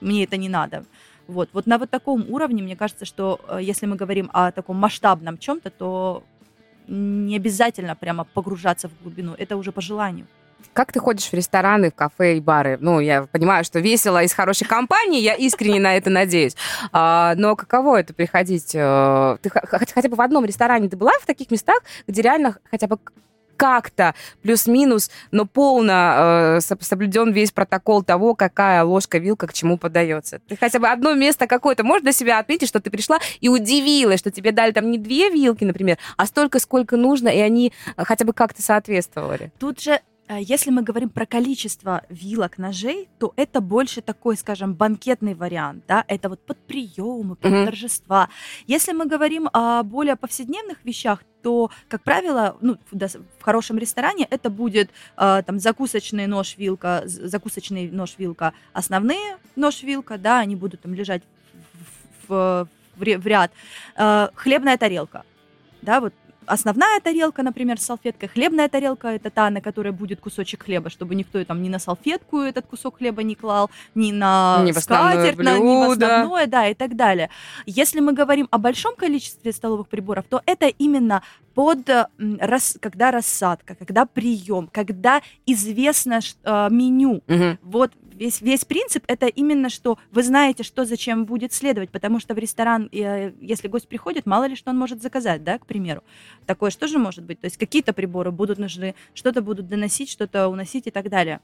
B: мне это не надо. Вот, вот на вот таком уровне, мне кажется, что э, если мы говорим о таком масштабном чем-то, то не обязательно прямо погружаться в глубину, это уже по желанию.
A: Как ты ходишь в рестораны, в кафе и бары? Ну, я понимаю, что весело из хорошей компании, я искренне на это надеюсь. А, но каково это приходить? э, Ты хотя, бы в одном ресторане ты была в таких местах, где реально хотя бы как-то плюс-минус, но полно э, соб- соблюден весь протокол того, какая ложка, вилка к чему подается. Ты хотя бы одно место какое-то можешь для себя отметить, что ты пришла и удивилась, что тебе дали там не две вилки, например, а столько, сколько нужно, и они э, хотя бы как-то соответствовали.
B: Тут же, э, если мы говорим про количество вилок, ножей, то это больше такой, скажем, банкетный вариант, да, это вот под приемы, под
A: Мгм.
B: торжества. Если мы говорим о более повседневных вещах, то, как правило, ну, в хорошем ресторане это будет э, там закусочный нож, вилка, закусочный нож, вилка, основные нож, вилка, да, они будут там лежать в, в- в ряд. Э, хлебная тарелка, да, вот основная тарелка, например, с салфеткой, хлебная тарелка это та, на которой будет кусочек хлеба, чтобы никто там ни на салфетку этот кусок хлеба не клал, ни на
A: Ни
B: скатерть, на- ни в основное, да, и так далее. Если мы говорим о большом количестве столовых приборов, то это именно под, э, рас- когда рассадка, когда прием, когда известно э, меню.
A: Мгм.
B: Вот весь, весь принцип это именно, что вы знаете, что зачем будет следовать, потому что в ресторан, э, если гость приходит, мало ли что он может заказать, да, к примеру. Такое что же может быть? То есть какие-то приборы будут нужны, что-то будут доносить, что-то уносить и так далее.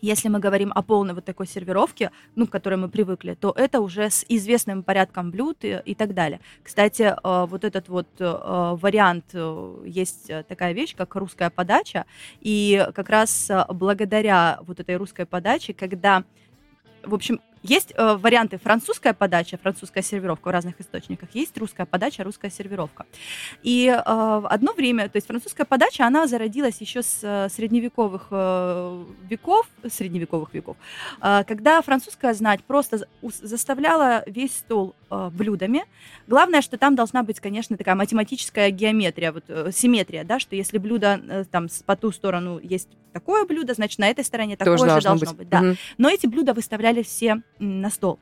B: Если мы говорим о полной вот такой сервировке, ну, к которой мы привыкли, то это уже с известным порядком блюд и, и так далее. Кстати, э, вот этот вот э, вариант, э, есть такая вещь, как русская подача, и как раз благодаря вот этой русской подаче, когда, в общем, есть э, варианты французская подача, французская сервировка в разных источниках, есть русская подача, русская сервировка. И э, одно время, то есть французская подача, она зародилась еще с э, средневековых э, веков, средневековых веков, э, когда французская знать просто заставляла весь стол э, блюдами. Главное, что там должна быть, конечно, такая математическая геометрия, вот э, симметрия, да, что если блюдо э, там по ту сторону есть такое блюдо, значит на этой стороне такое
A: Тоже
B: же
A: должно
B: должно
A: быть.
B: быть, да.
A: Мгм.
B: Но эти блюда выставляли все на стол.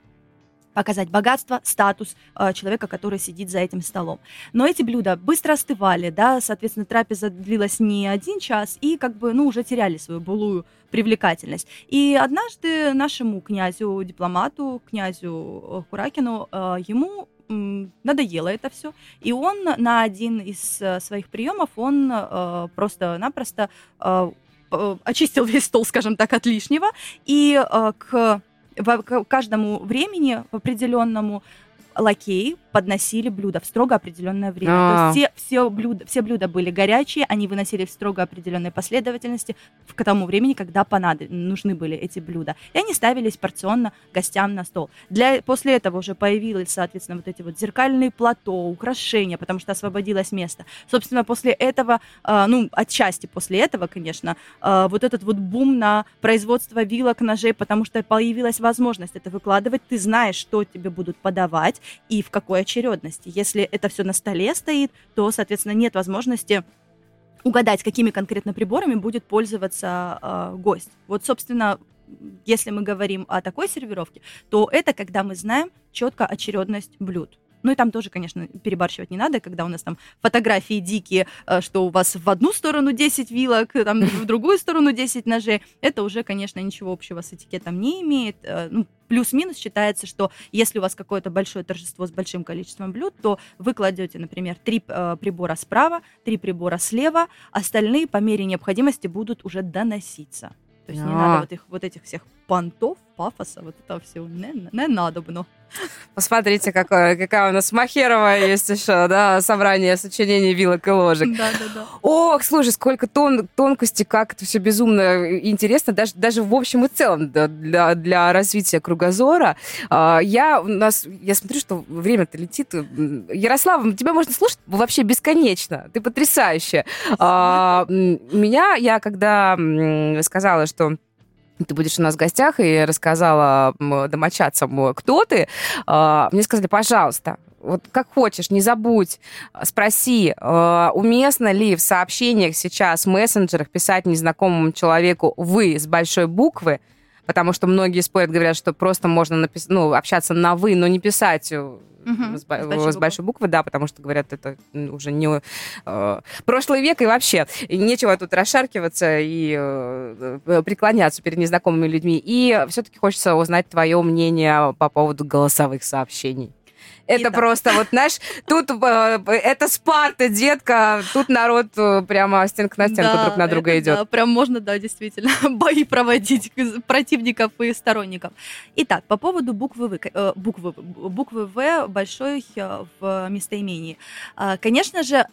B: Показать богатство, статус э, человека, который сидит за этим столом. Но эти блюда быстро остывали, да, соответственно, трапеза длилась не один час, и как бы, ну, уже теряли свою былую привлекательность. И однажды нашему князю, дипломату, князю э, Куракину, э, ему надоело это все, и он на один из э, своих приемов, он э, просто-напросто э, очистил весь стол, скажем так, от лишнего, и э, к в каждому времени в определенному лакеи подносили блюда в строго определенное время. А-а-а. То есть а. все, все, блюда, все блюда были горячие, они выносили в строго определенной последовательности к тому времени, когда понадоб... нужны были эти блюда. И они ставились порционно гостям на стол. Для... После этого уже появились, соответственно, вот эти вот зеркальные плато, украшения, потому что освободилось место. Собственно, после этого, э, ну, отчасти после этого, конечно, э, вот этот вот бум на производство вилок, ножей, потому что появилась возможность это выкладывать, ты знаешь, что тебе будут подавать и в какой очередности. Если это все на столе стоит, то, соответственно, нет возможности угадать, какими конкретно приборами будет пользоваться э, гость. Вот, собственно, если мы говорим о такой сервировке, то это когда мы знаем четко очередность блюд. Ну и там тоже, конечно, перебарщивать не надо, когда у нас там фотографии дикие, э, что у вас в одну сторону 10 вилок, там в другую сторону 10 ножей. Это уже, конечно, ничего общего с этикетом не имеет. Э, ну, плюс-минус считается, что если у вас какое-то большое торжество с большим количеством блюд, то вы кладете, например, три э, прибора справа, три прибора слева, остальные по мере необходимости будут уже доноситься. То есть а. не надо вот, их, вот этих всех понтов, пафоса, вот это все не, не надо бы, но.
A: Посмотрите, какое, какая у нас Махерова есть еще, да, собрание сочинений вилок и ложек.
B: Да, да, да.
A: Ох, слушай, сколько тон, тонкостей, как это все безумно интересно, даже, даже в общем и целом для, для развития кругозора. А, я, у нас, я смотрю, что время-то летит. Ярослав, тебя можно слушать вообще бесконечно. Ты потрясающая. А, меня, я когда сказала, что ты будешь у нас в гостях, и рассказала домочадцам, кто ты, а, мне сказали, пожалуйста, вот как хочешь, не забудь, спроси, а, уместно ли в сообщениях сейчас, в мессенджерах писать незнакомому человеку «вы» с большой буквы, потому что многие спорят, говорят, что просто можно напис... ну, общаться на «вы», но не писать Угу, с, с, большой, с большой буквы, да, потому что говорят, это уже не э, прошлый век и вообще нечего тут расшаркиваться и э, преклоняться перед незнакомыми людьми. И все-таки хочется узнать твое мнение по поводу голосовых сообщений. Это просто вот, знаешь, тут э, это Спарта, детка, тут народ э, прямо стенка на стенку да, друг на друга идет.
B: Да, прям можно, да, действительно, бои проводить противников и сторонников. Итак, по поводу буквы В, э, буквы, буквы В большой в местоимении. Конечно же,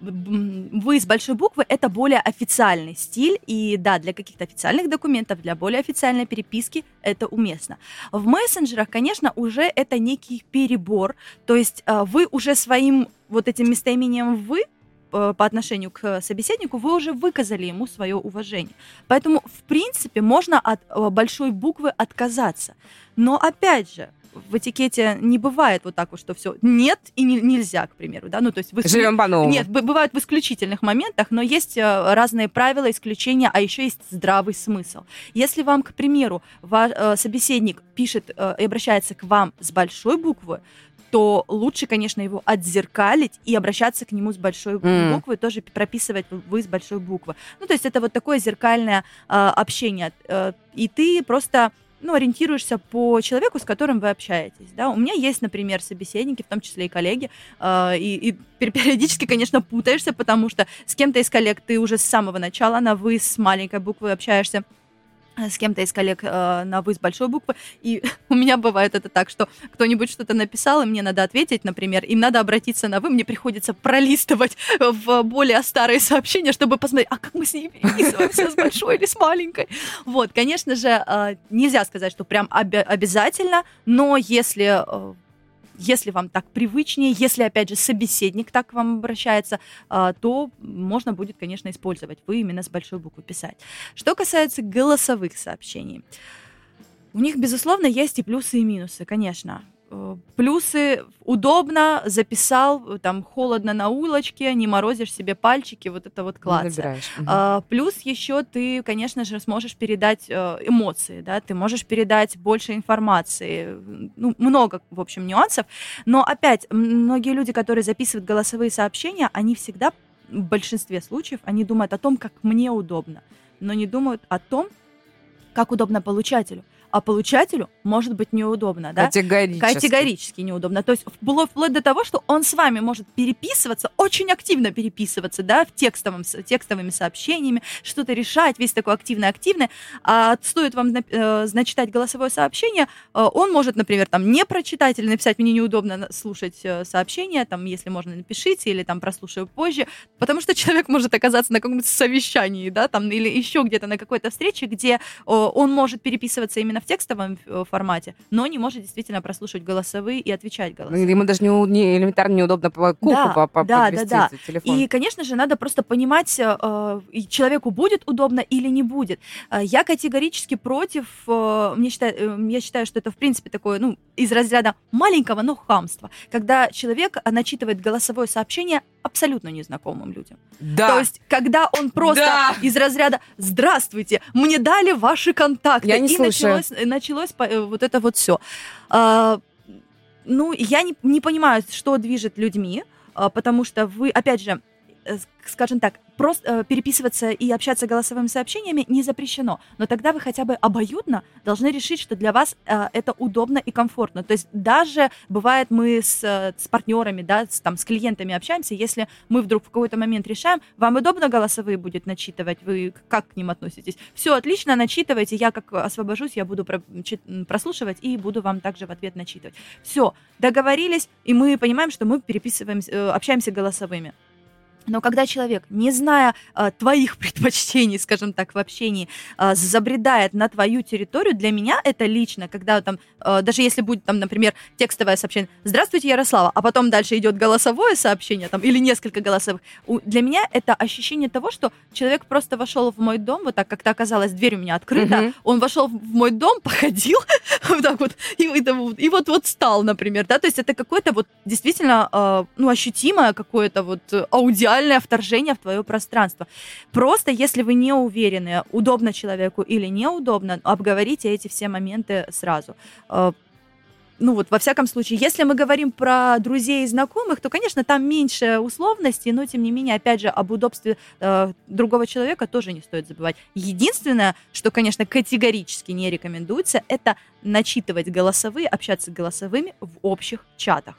B: вы с большой буквы это более официальный стиль, и да, для каких-то официальных документов, для более официальной переписки это уместно. В мессенджерах, конечно, уже это некий перебор, то есть э, вы уже своим вот этим местоимением «вы» э, по отношению к собеседнику, вы уже выказали ему свое уважение. Поэтому, в принципе, можно от э, большой буквы отказаться. Но, опять же, в этикете не бывает вот так вот, что все нет и не, нельзя, к примеру, да, ну то есть...
A: В исклю... Живем по-новому.
B: Нет, бывают в исключительных моментах, но есть э, разные правила, исключения, а еще есть здравый смысл. Если вам, к примеру, ваш э, собеседник пишет э, и обращается к вам с большой буквы, то лучше, конечно, его отзеркалить и обращаться к нему с большой mm. буквы, тоже прописывать вы с большой буквы. Ну, то есть это вот такое зеркальное э, общение. Э, и ты просто ну, ориентируешься по человеку, с которым вы общаетесь. Да? У меня есть, например, собеседники, в том числе и коллеги, э, и, и периодически, конечно, путаешься, потому что с кем-то из коллег ты уже с самого начала на «вы» с маленькой буквы общаешься, с кем-то из коллег э, на «вы» с большой буквы, и у меня бывает это так, что кто-нибудь что-то написал, и мне надо ответить, например, им надо обратиться на «вы», мне приходится пролистывать в более старые сообщения, чтобы посмотреть, а как мы с ней переписываемся, с большой или с маленькой. Вот, конечно же, э, нельзя сказать, что прям об- обязательно, но если э, если вам так привычнее, если, опять же, собеседник так к вам обращается, а, то можно будет, конечно, использовать вы именно с большой буквы писать. Что касается голосовых сообщений, у них, безусловно, есть и плюсы, и минусы, конечно. Э, плюсы удобно, записал, там холодно на улочке, не морозишь себе пальчики, вот это вот класс. А, плюс еще ты, конечно же, сможешь передать э, эмоции, да, ты можешь передать больше информации, ну, много, в общем, нюансов. Но опять, многие люди, которые записывают голосовые сообщения, они всегда, в большинстве случаев, они думают о том, как мне удобно, но не думают о том, как удобно получателю а получателю может быть неудобно, да?
A: Категорически.
B: Категорически неудобно. То есть было вплоть до того, что он с вами может переписываться, очень активно переписываться, да, в текстовом, текстовыми сообщениями, что-то решать, весь такой активный-активный. А стоит вам э, начитать голосовое сообщение, э, он может, например, там не прочитать или написать, мне неудобно слушать э, сообщение, там, если можно, напишите, или там прослушаю позже, потому что человек может оказаться на каком-то совещании, да, там, или еще где-то на какой-то встрече, где он может переписываться именно в текстовом э, формате, но не может действительно прослушивать голосовые и отвечать голосовые.
A: Ему даже не, не элементарно неудобно по куку
B: да,
A: по, по,
B: да, да, да. телефон. И, конечно же, надо просто понимать, э, человеку будет удобно или не будет. Э, я категорически против, э, мне считаю, э, я считаю, что это, в принципе, такое, ну, из разряда маленького, но хамства, когда человек начитывает голосовое сообщение абсолютно незнакомым людям.
A: Да.
B: То есть, когда он просто да. из разряда «Здравствуйте, мне дали ваши контакты»,
A: я не
B: и
A: слушаю.
B: началось, началось э, вот это вот все. А, ну, я не, не понимаю, что движет людьми, а, потому что вы, опять же, э, скажем так, просто э, переписываться и общаться голосовыми сообщениями не запрещено, но тогда вы хотя бы обоюдно должны решить, что для вас э, это удобно и комфортно. То есть даже бывает мы с, э, с партнерами, да, с, там, с клиентами общаемся, если мы вдруг в какой-то момент решаем, вам удобно голосовые будет начитывать, вы как к ним относитесь? Все отлично, начитывайте, я как освобожусь, я буду про, прослушивать и буду вам также в ответ начитывать. Все, договорились, и мы понимаем, что мы переписываемся, э, общаемся голосовыми. Но когда человек, не зная э, твоих предпочтений, скажем так, в общении, э, забредает на твою территорию, для меня это лично, когда там, э, даже если будет там, например, текстовое сообщение «Здравствуйте, Ярослава», а потом дальше идет голосовое сообщение там, или несколько голосовых, у, для меня это ощущение того, что человек просто вошел в мой дом, вот так как-то оказалось, дверь у меня открыта, mm-hmm. он вошел в мой дом, походил вот так вот, и, и, и вот вот стал, например, да, то есть это какое-то вот действительно, э, ну, ощутимое какое-то вот аудиальное реальное вторжение в твое пространство. Просто, если вы не уверены, удобно человеку или неудобно, обговорите эти все моменты сразу э, ну вот, во всяком случае, если мы говорим про друзей и знакомых, то, конечно, там меньше условностей, но, тем не менее, опять же, об удобстве э, другого человека тоже не стоит забывать. Единственное, что, конечно, категорически не рекомендуется, это начитывать голосовые, общаться голосовыми в общих чатах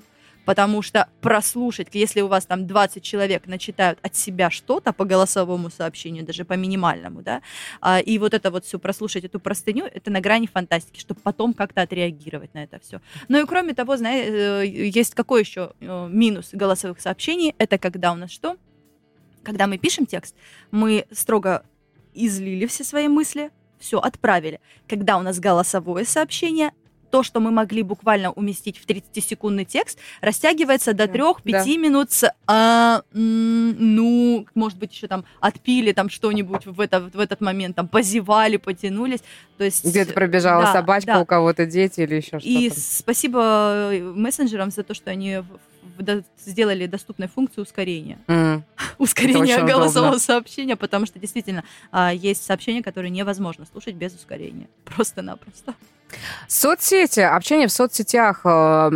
B: потому что прослушать, если у вас там 20 человек начитают от себя что-то по голосовому сообщению, даже по минимальному, да, а, и вот это вот все прослушать, эту простыню, это на грани фантастики, чтобы потом как-то отреагировать на это все. Ну и кроме того, знаете, э, есть какой еще э, минус голосовых сообщений, это когда у нас что? Когда мы пишем текст, мы строго излили все свои мысли, все, отправили. Когда у нас голосовое сообщение, то, что мы могли буквально уместить в 30-секундный текст, растягивается до 3-5 да. минут с а, ну, может быть, еще там отпили там что-нибудь в, это, в этот момент, там позевали, потянулись. То есть,
A: Где-то пробежала да, собачка, да. у кого-то дети или еще что-то.
B: И спасибо э, мессенджерам за то, что они сделали доступной функцию ускорения. Mm. Ускорение голосового удобно. сообщения, потому что действительно а, есть сообщения, которые невозможно слушать без ускорения. Просто-напросто.
A: Соцсети, общение в соцсетях. Э,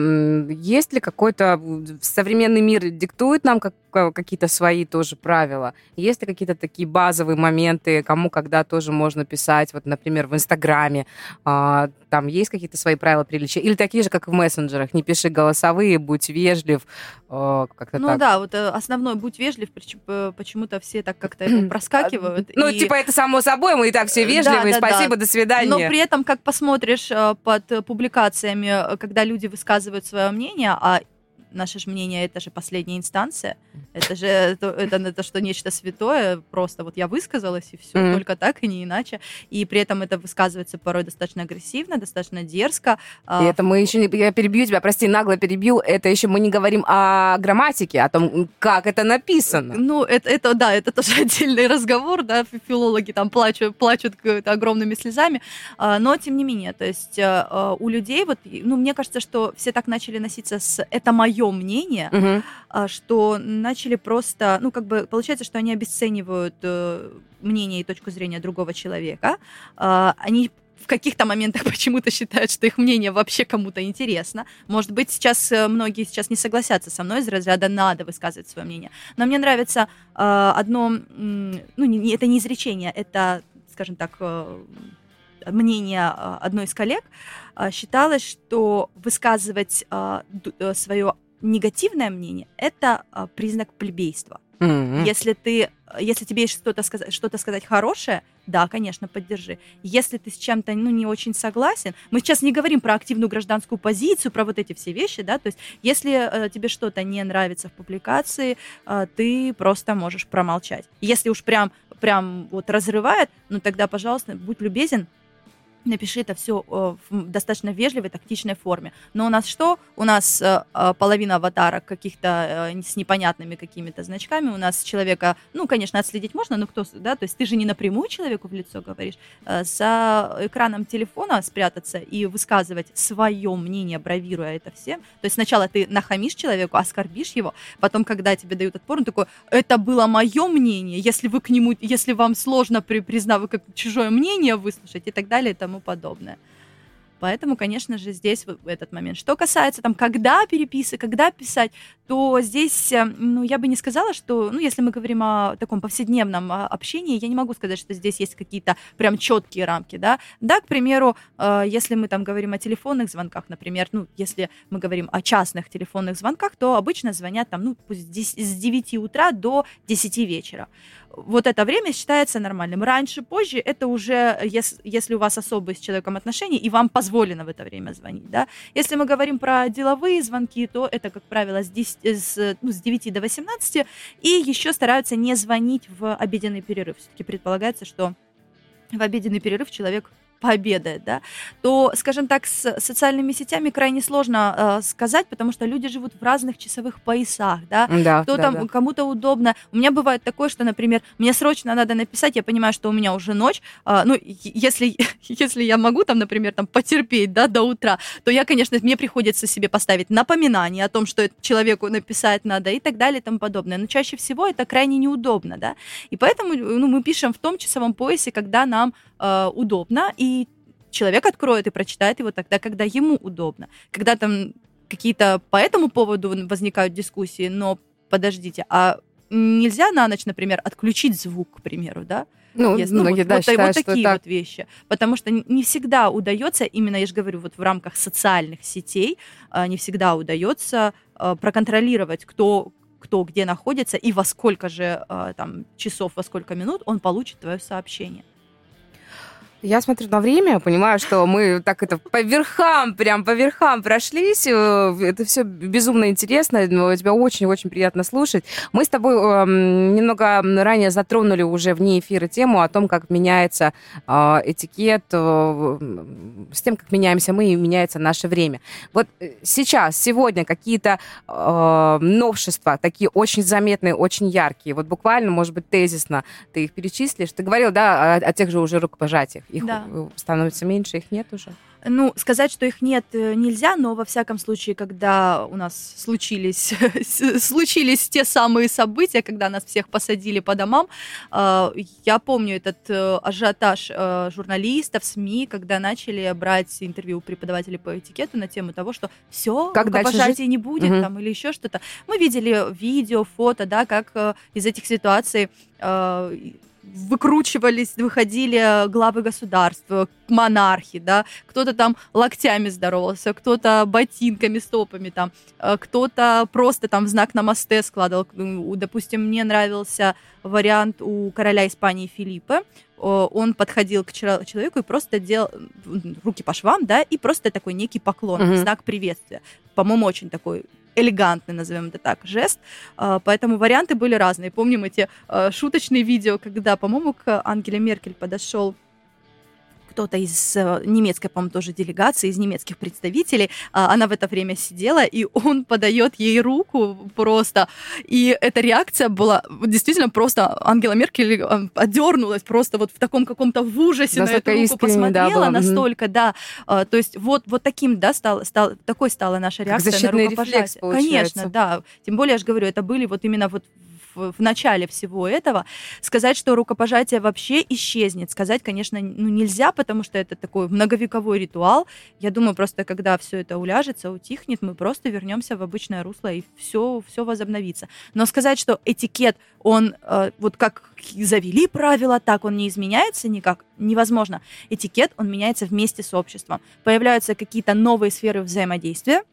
A: есть ли какой-то современный мир диктует нам как, какие-то свои тоже правила? Есть ли какие-то такие базовые моменты, кому когда тоже можно писать? Вот, например, в Инстаграме а, там есть какие-то свои правила приличия? Или такие же, как в мессенджерах? Не пиши голосовые, будь вежлив.
B: Как-то ну так. да, вот э, основной будь вежлив, почему-то все так как-то проскакивают.
A: Ну, и... типа это само собой, мы и так все э, вежливые, да, да, спасибо,
B: да.
A: до свидания.
B: Но при этом, как посмотришь под публикациями, когда люди высказывают свое мнение, а наше же мнение это же последняя инстанция. Это же это, это, это что нечто святое. Просто вот я высказалась, и все, mm-hmm. только так и не иначе. И при этом это высказывается порой достаточно агрессивно, достаточно дерзко.
A: А, и это мы еще не... Я перебью тебя, прости, нагло перебью. Это еще мы не говорим о грамматике, о том, как это написано.
B: Ну, это, это да, это тоже отдельный разговор, да, филологи там плачут, плачут огромными слезами. А, но, тем не менее, то есть э, э, у людей вот, ну, мне кажется, что все так начали носиться с «это мое мнение», угу. что начали просто, ну, как бы, получается, что они обесценивают э, мнение и точку зрения другого человека. А, они в каких-то моментах почему-то считают, что их мнение вообще кому-то интересно. Может быть, сейчас многие сейчас не согласятся со мной из разряда «надо высказывать свое мнение». Но мне нравится э, одно, ну, не, это не изречение, это, скажем так, э, мнение а, одной из коллег, а, считалось, что высказывать э, свое негативное мнение – это признак плебейства. Mm-hmm. Если ты, если тебе есть что-то сказать, что-то сказать хорошее, да, конечно, поддержи. Если ты с чем-то ну, не очень согласен, мы сейчас не говорим про активную гражданскую позицию, про вот эти все вещи, да, то есть если э, тебе что-то не нравится в публикации, э, ты просто можешь промолчать. Если уж прям, прям вот разрывает, ну тогда, пожалуйста, будь любезен, напиши это все э, в достаточно вежливой, тактичной форме. Но у нас что? У нас э, э, половина аватарок каких-то с непонятными какими-то значками. У нас человека, ну, конечно, отследить можно, но кто, да, то есть ты же не напрямую человеку в лицо говоришь. За экраном телефона спрятаться и высказывать свое мнение, бравируя это всем. То есть сначала ты нахамишь человеку, оскорбишь его, потом, когда тебе дают отпор, он такой, это было мое мнение, если вы к нему, если вам сложно при, признав, как чужое мнение выслушать и так далее, тому тому подобное. Поэтому, конечно же, здесь этот момент. Что касается там, когда переписы, когда писать, то здесь, э, ну, я бы не сказала, что, ну, если мы говорим о таком повседневном а, общении, я не могу сказать, что здесь есть какие-то прям четкие рамки, да. Да, к примеру, э, если мы там говорим о телефонных звонках, например, ну, если мы говорим о частных телефонных звонках, то обычно звонят там, ну, пусть с 9 утра до 10 вечера вот это время считается нормальным. Раньше, позже, это уже, если, если у вас особые с человеком отношения, и вам позволено в это время звонить, да. Если мы говорим про деловые звонки, то это, как правило, с, 10, с, ну, с 9 до 18, и еще стараются не звонить в обеденный перерыв. Все-таки предполагается, что в обеденный перерыв человек пообедает, да, то, скажем так, с социальными сетями крайне сложно э, сказать, потому что люди живут в разных часовых поясах, да,
A: да
B: кто
A: да,
B: там,
A: да.
B: кому-то удобно. У меня бывает такое, что, например, мне срочно надо написать, я понимаю, что у меня уже ночь, э, ну, если, если я могу там, например, там потерпеть, да, до утра, то я, конечно, мне приходится себе поставить напоминание о том, что человеку написать надо и так далее и тому подобное. Но чаще всего это крайне неудобно, да, и поэтому, ну, мы пишем в том часовом поясе, когда нам э, удобно, и человек откроет и прочитает его тогда, когда ему удобно. Когда там какие-то по этому поводу возникают дискуссии, но подождите, а нельзя на ночь, например, отключить звук, к примеру, да?
A: Ну, Если, ну, вот, да,
B: вот,
A: считаю,
B: вот такие
A: это...
B: вот вещи. Потому что не всегда удается, именно, я же говорю, вот в рамках социальных сетей, а, не всегда удается а, проконтролировать, кто кто где находится и во сколько же а, там часов, во сколько минут он получит твое сообщение.
A: Я смотрю на время, понимаю, что мы так это по верхам, прям по верхам прошлись. Э, это все безумно интересно. Тебя очень-очень приятно слушать. Мы с тобой э, немного ранее затронули уже вне эфира тему о том, как меняется э, этикет, э, с тем, как меняемся мы и меняется наше время. Вот э, сейчас, сегодня какие-то э, новшества, такие очень заметные, очень яркие. Вот буквально, может быть, тезисно ты их перечислишь. Ты говорил, да, о, о тех же уже рукопожатиях. Их да. становится меньше, их нет уже?
B: Ну, сказать, что их нет, э, нельзя, но во всяком случае, когда у нас случились, случились те самые события, когда нас всех посадили по домам, э, я помню этот э, ажиотаж журналистов, СМИ, когда начали брать интервью у преподавателей по этикету на тему того, что все, как пожатий не будет угу. там или еще что-то. Мы видели видео, фото, да, как из этих ситуаций выкручивались, выходили главы государства, монархи, да, кто-то там локтями здоровался, кто-то ботинками, стопами там, э, кто-то просто там в знак намасте складывал. Допустим, мне нравился вариант у короля Испании Филиппа, он подходил к человеку и просто делал руки по швам, да, и просто такой некий поклон, mm-hmm. знак приветствия. По-моему, очень такой элегантный, назовем это так, жест. А, поэтому варианты были разные. Помним эти а, шуточные видео, когда, по-моему, к Ангеле Меркель подошел кто-то из э, немецкой, по-моему, тоже делегации, из немецких представителей, а, она в это время сидела, и он подает ей руку просто, и эта реакция была действительно просто, Ангела Меркель э, отдернулась просто вот в таком каком-то в ужасе настолько на эту руку посмотрела, да, настолько, да, а, то есть вот, вот таким, да, стал, стал, такой стала наша реакция
A: как
B: на рукопожатие.
A: Рефлекс, получается.
B: Конечно, да, тем более, я же говорю, это были вот именно вот в, начале всего этого, сказать, что рукопожатие вообще исчезнет, сказать, конечно, ну, нельзя, потому что это такой многовековой ритуал. Я думаю, просто когда все это уляжется, утихнет, мы просто вернемся в обычное русло и все, все возобновится. Но сказать, что этикет, он э, вот как завели правила, так он не изменяется никак, невозможно. Этикет, он меняется вместе с обществом. Появляются какие-то новые сферы взаимодействия,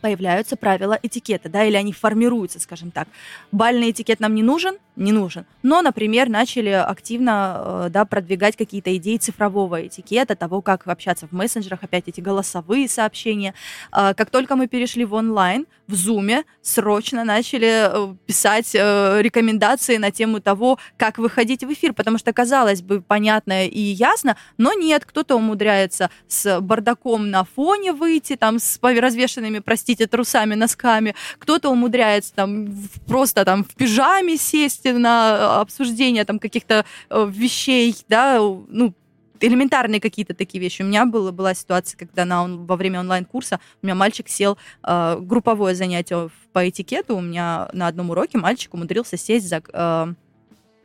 B: появляются правила этикета, да, или они формируются, скажем так. Бальный этикет нам не нужен, не нужен. Но, например, начали активно э, да, продвигать какие-то идеи цифрового этикета, того, как общаться в мессенджерах, опять эти голосовые сообщения. А, как только мы перешли в онлайн, в Zoom, срочно начали э, писать э, рекомендации на тему того, как выходить в эфир, потому что, казалось бы, понятно и ясно, но нет, кто-то умудряется с бардаком на фоне выйти, там, с развешенными, простите, трусами, носками, кто-то умудряется там просто там в пижаме сесть, на обсуждение там каких-то э, вещей, да, ну, элементарные какие-то такие вещи. У меня было, была ситуация, когда на, он, во время онлайн-курса у меня мальчик сел, э, групповое занятие по этикету, у меня на одном уроке мальчик умудрился сесть за... Э,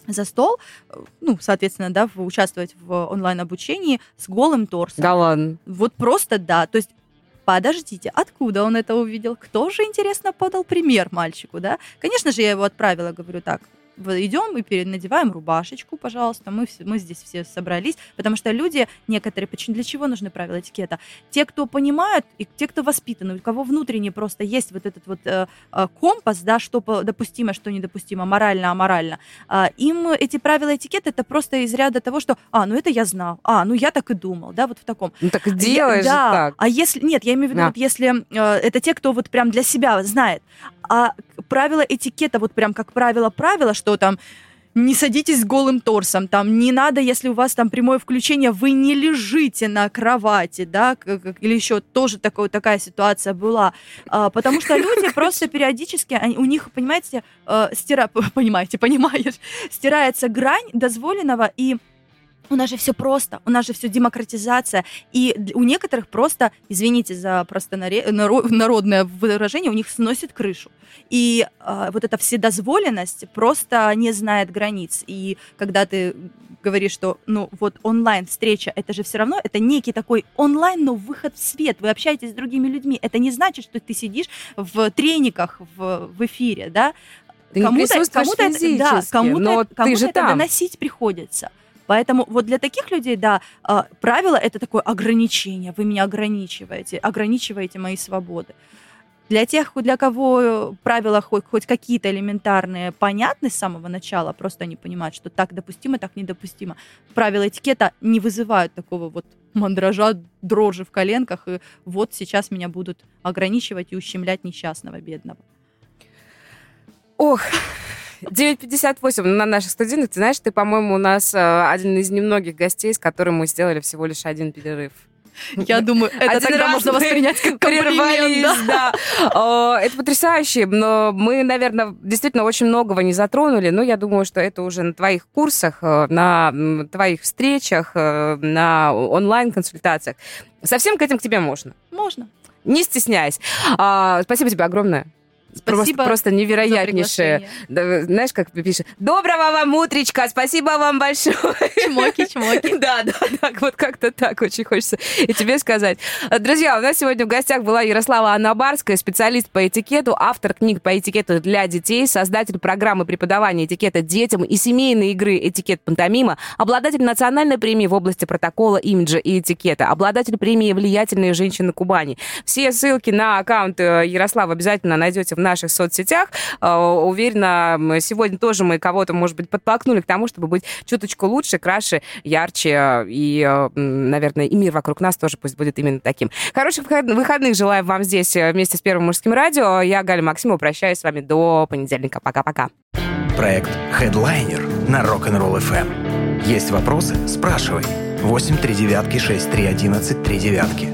B: за стол, ну, соответственно, да, участвовать в онлайн-обучении с голым торсом.
A: Да ладно.
B: Вот просто да. То есть подождите, откуда он это увидел? Кто же, интересно, подал пример мальчику, да? Конечно же, я его отправила, говорю так, идем и надеваем рубашечку, пожалуйста, мы, мы здесь все собрались, потому что люди некоторые, почему, для чего нужны правила этикета? Те, кто понимают, и те, кто воспитаны, у кого внутренне просто есть вот этот вот э, э компас, да, что допустимо, что недопустимо, морально, аморально, э, им эти правила этикета это просто из ряда того, что, а, ну это я знал, а, ну я так и думал, да, вот в таком.
A: Ну так и делаешь да, так.
B: А если, нет, я имею в виду, да. вот если э, это те, кто вот прям для себя знает, а правила этикета, вот прям как правило правила, что там не садитесь голым торсом, там не надо, если у вас там прямое включение, вы не лежите на кровати, да, или еще тоже такое, такая ситуация была, а, потому что люди просто периодически, они, у них, понимаете, э, стира, понимаете, понимаешь, стирается грань дозволенного и у нас же все просто, у нас же все демократизация, и у некоторых просто, извините за просто народное выражение, у них сносит крышу. И э, вот эта вседозволенность просто не знает границ. И когда ты говоришь, что, ну, вот онлайн-встреча, это же все равно, это некий такой онлайн, но выход в свет, вы общаетесь с другими людьми. Это не значит, что ты сидишь в трениках в, в эфире, да,
A: ты кому-то, кому-то это, да, кому-то, кому-то это там.
B: доносить приходится. Поэтому вот для таких людей, да, а, правило это такое ограничение. Вы меня ограничиваете, ограничиваете мои свободы. Для тех, для кого правила хоть, хоть какие-то элементарные понятны с самого начала, просто они понимают, что так допустимо, так недопустимо. Правила этикета не вызывают такого вот мандража, дрожи в коленках, и вот сейчас меня будут ограничивать и ущемлять несчастного, бедного.
A: Ох, 9.58 на наших студентах. Ты знаешь, ты, по-моему, у нас э, один из немногих гостей, с которым мы сделали всего лишь один перерыв.
B: Я думаю, это Один тогда можно воспринять как комплимент. Да.
A: да. Это потрясающе, но мы, наверное, действительно очень многого не затронули, но я думаю, что это уже на твоих курсах, э, на твоих встречах, э, на онлайн-консультациях. Совсем к этим к тебе можно?
B: Можно.
A: Не стесняйся. А, спасибо тебе огромное.
B: Спасибо
A: просто, просто невероятнейшее. Знаешь, как пишет? Доброго вам утречка, спасибо вам большое.
B: Чмоки, чмоки.
A: Да, да, так, вот как-то так очень хочется и тебе сказать. Друзья, у нас сегодня в гостях была Ярослава Анабарская, специалист по этикету, автор книг по этикету для детей, создатель программы преподавания этикета детям и семейной игры «Этикет пантомима», обладатель национальной премии в области протокола, имиджа и этикета, обладатель премии «Влиятельные женщины Кубани». Все ссылки на аккаунт э, Ярослава обязательно найдете в наших соцсетях. Уверена, сегодня тоже мы кого-то, может быть, подтолкнули к тому, чтобы быть чуточку лучше, краше, ярче. И, наверное, и мир вокруг нас тоже пусть будет именно таким. Хороших выходных желаю вам здесь вместе с Первым мужским радио. Я, Галя Максимова, прощаюсь с вами до понедельника. Пока-пока.
C: Проект Headliner на Rock'n'Roll FM. Есть вопросы? Спрашивай. 8 3 девятки 6 3 11 3 девятки.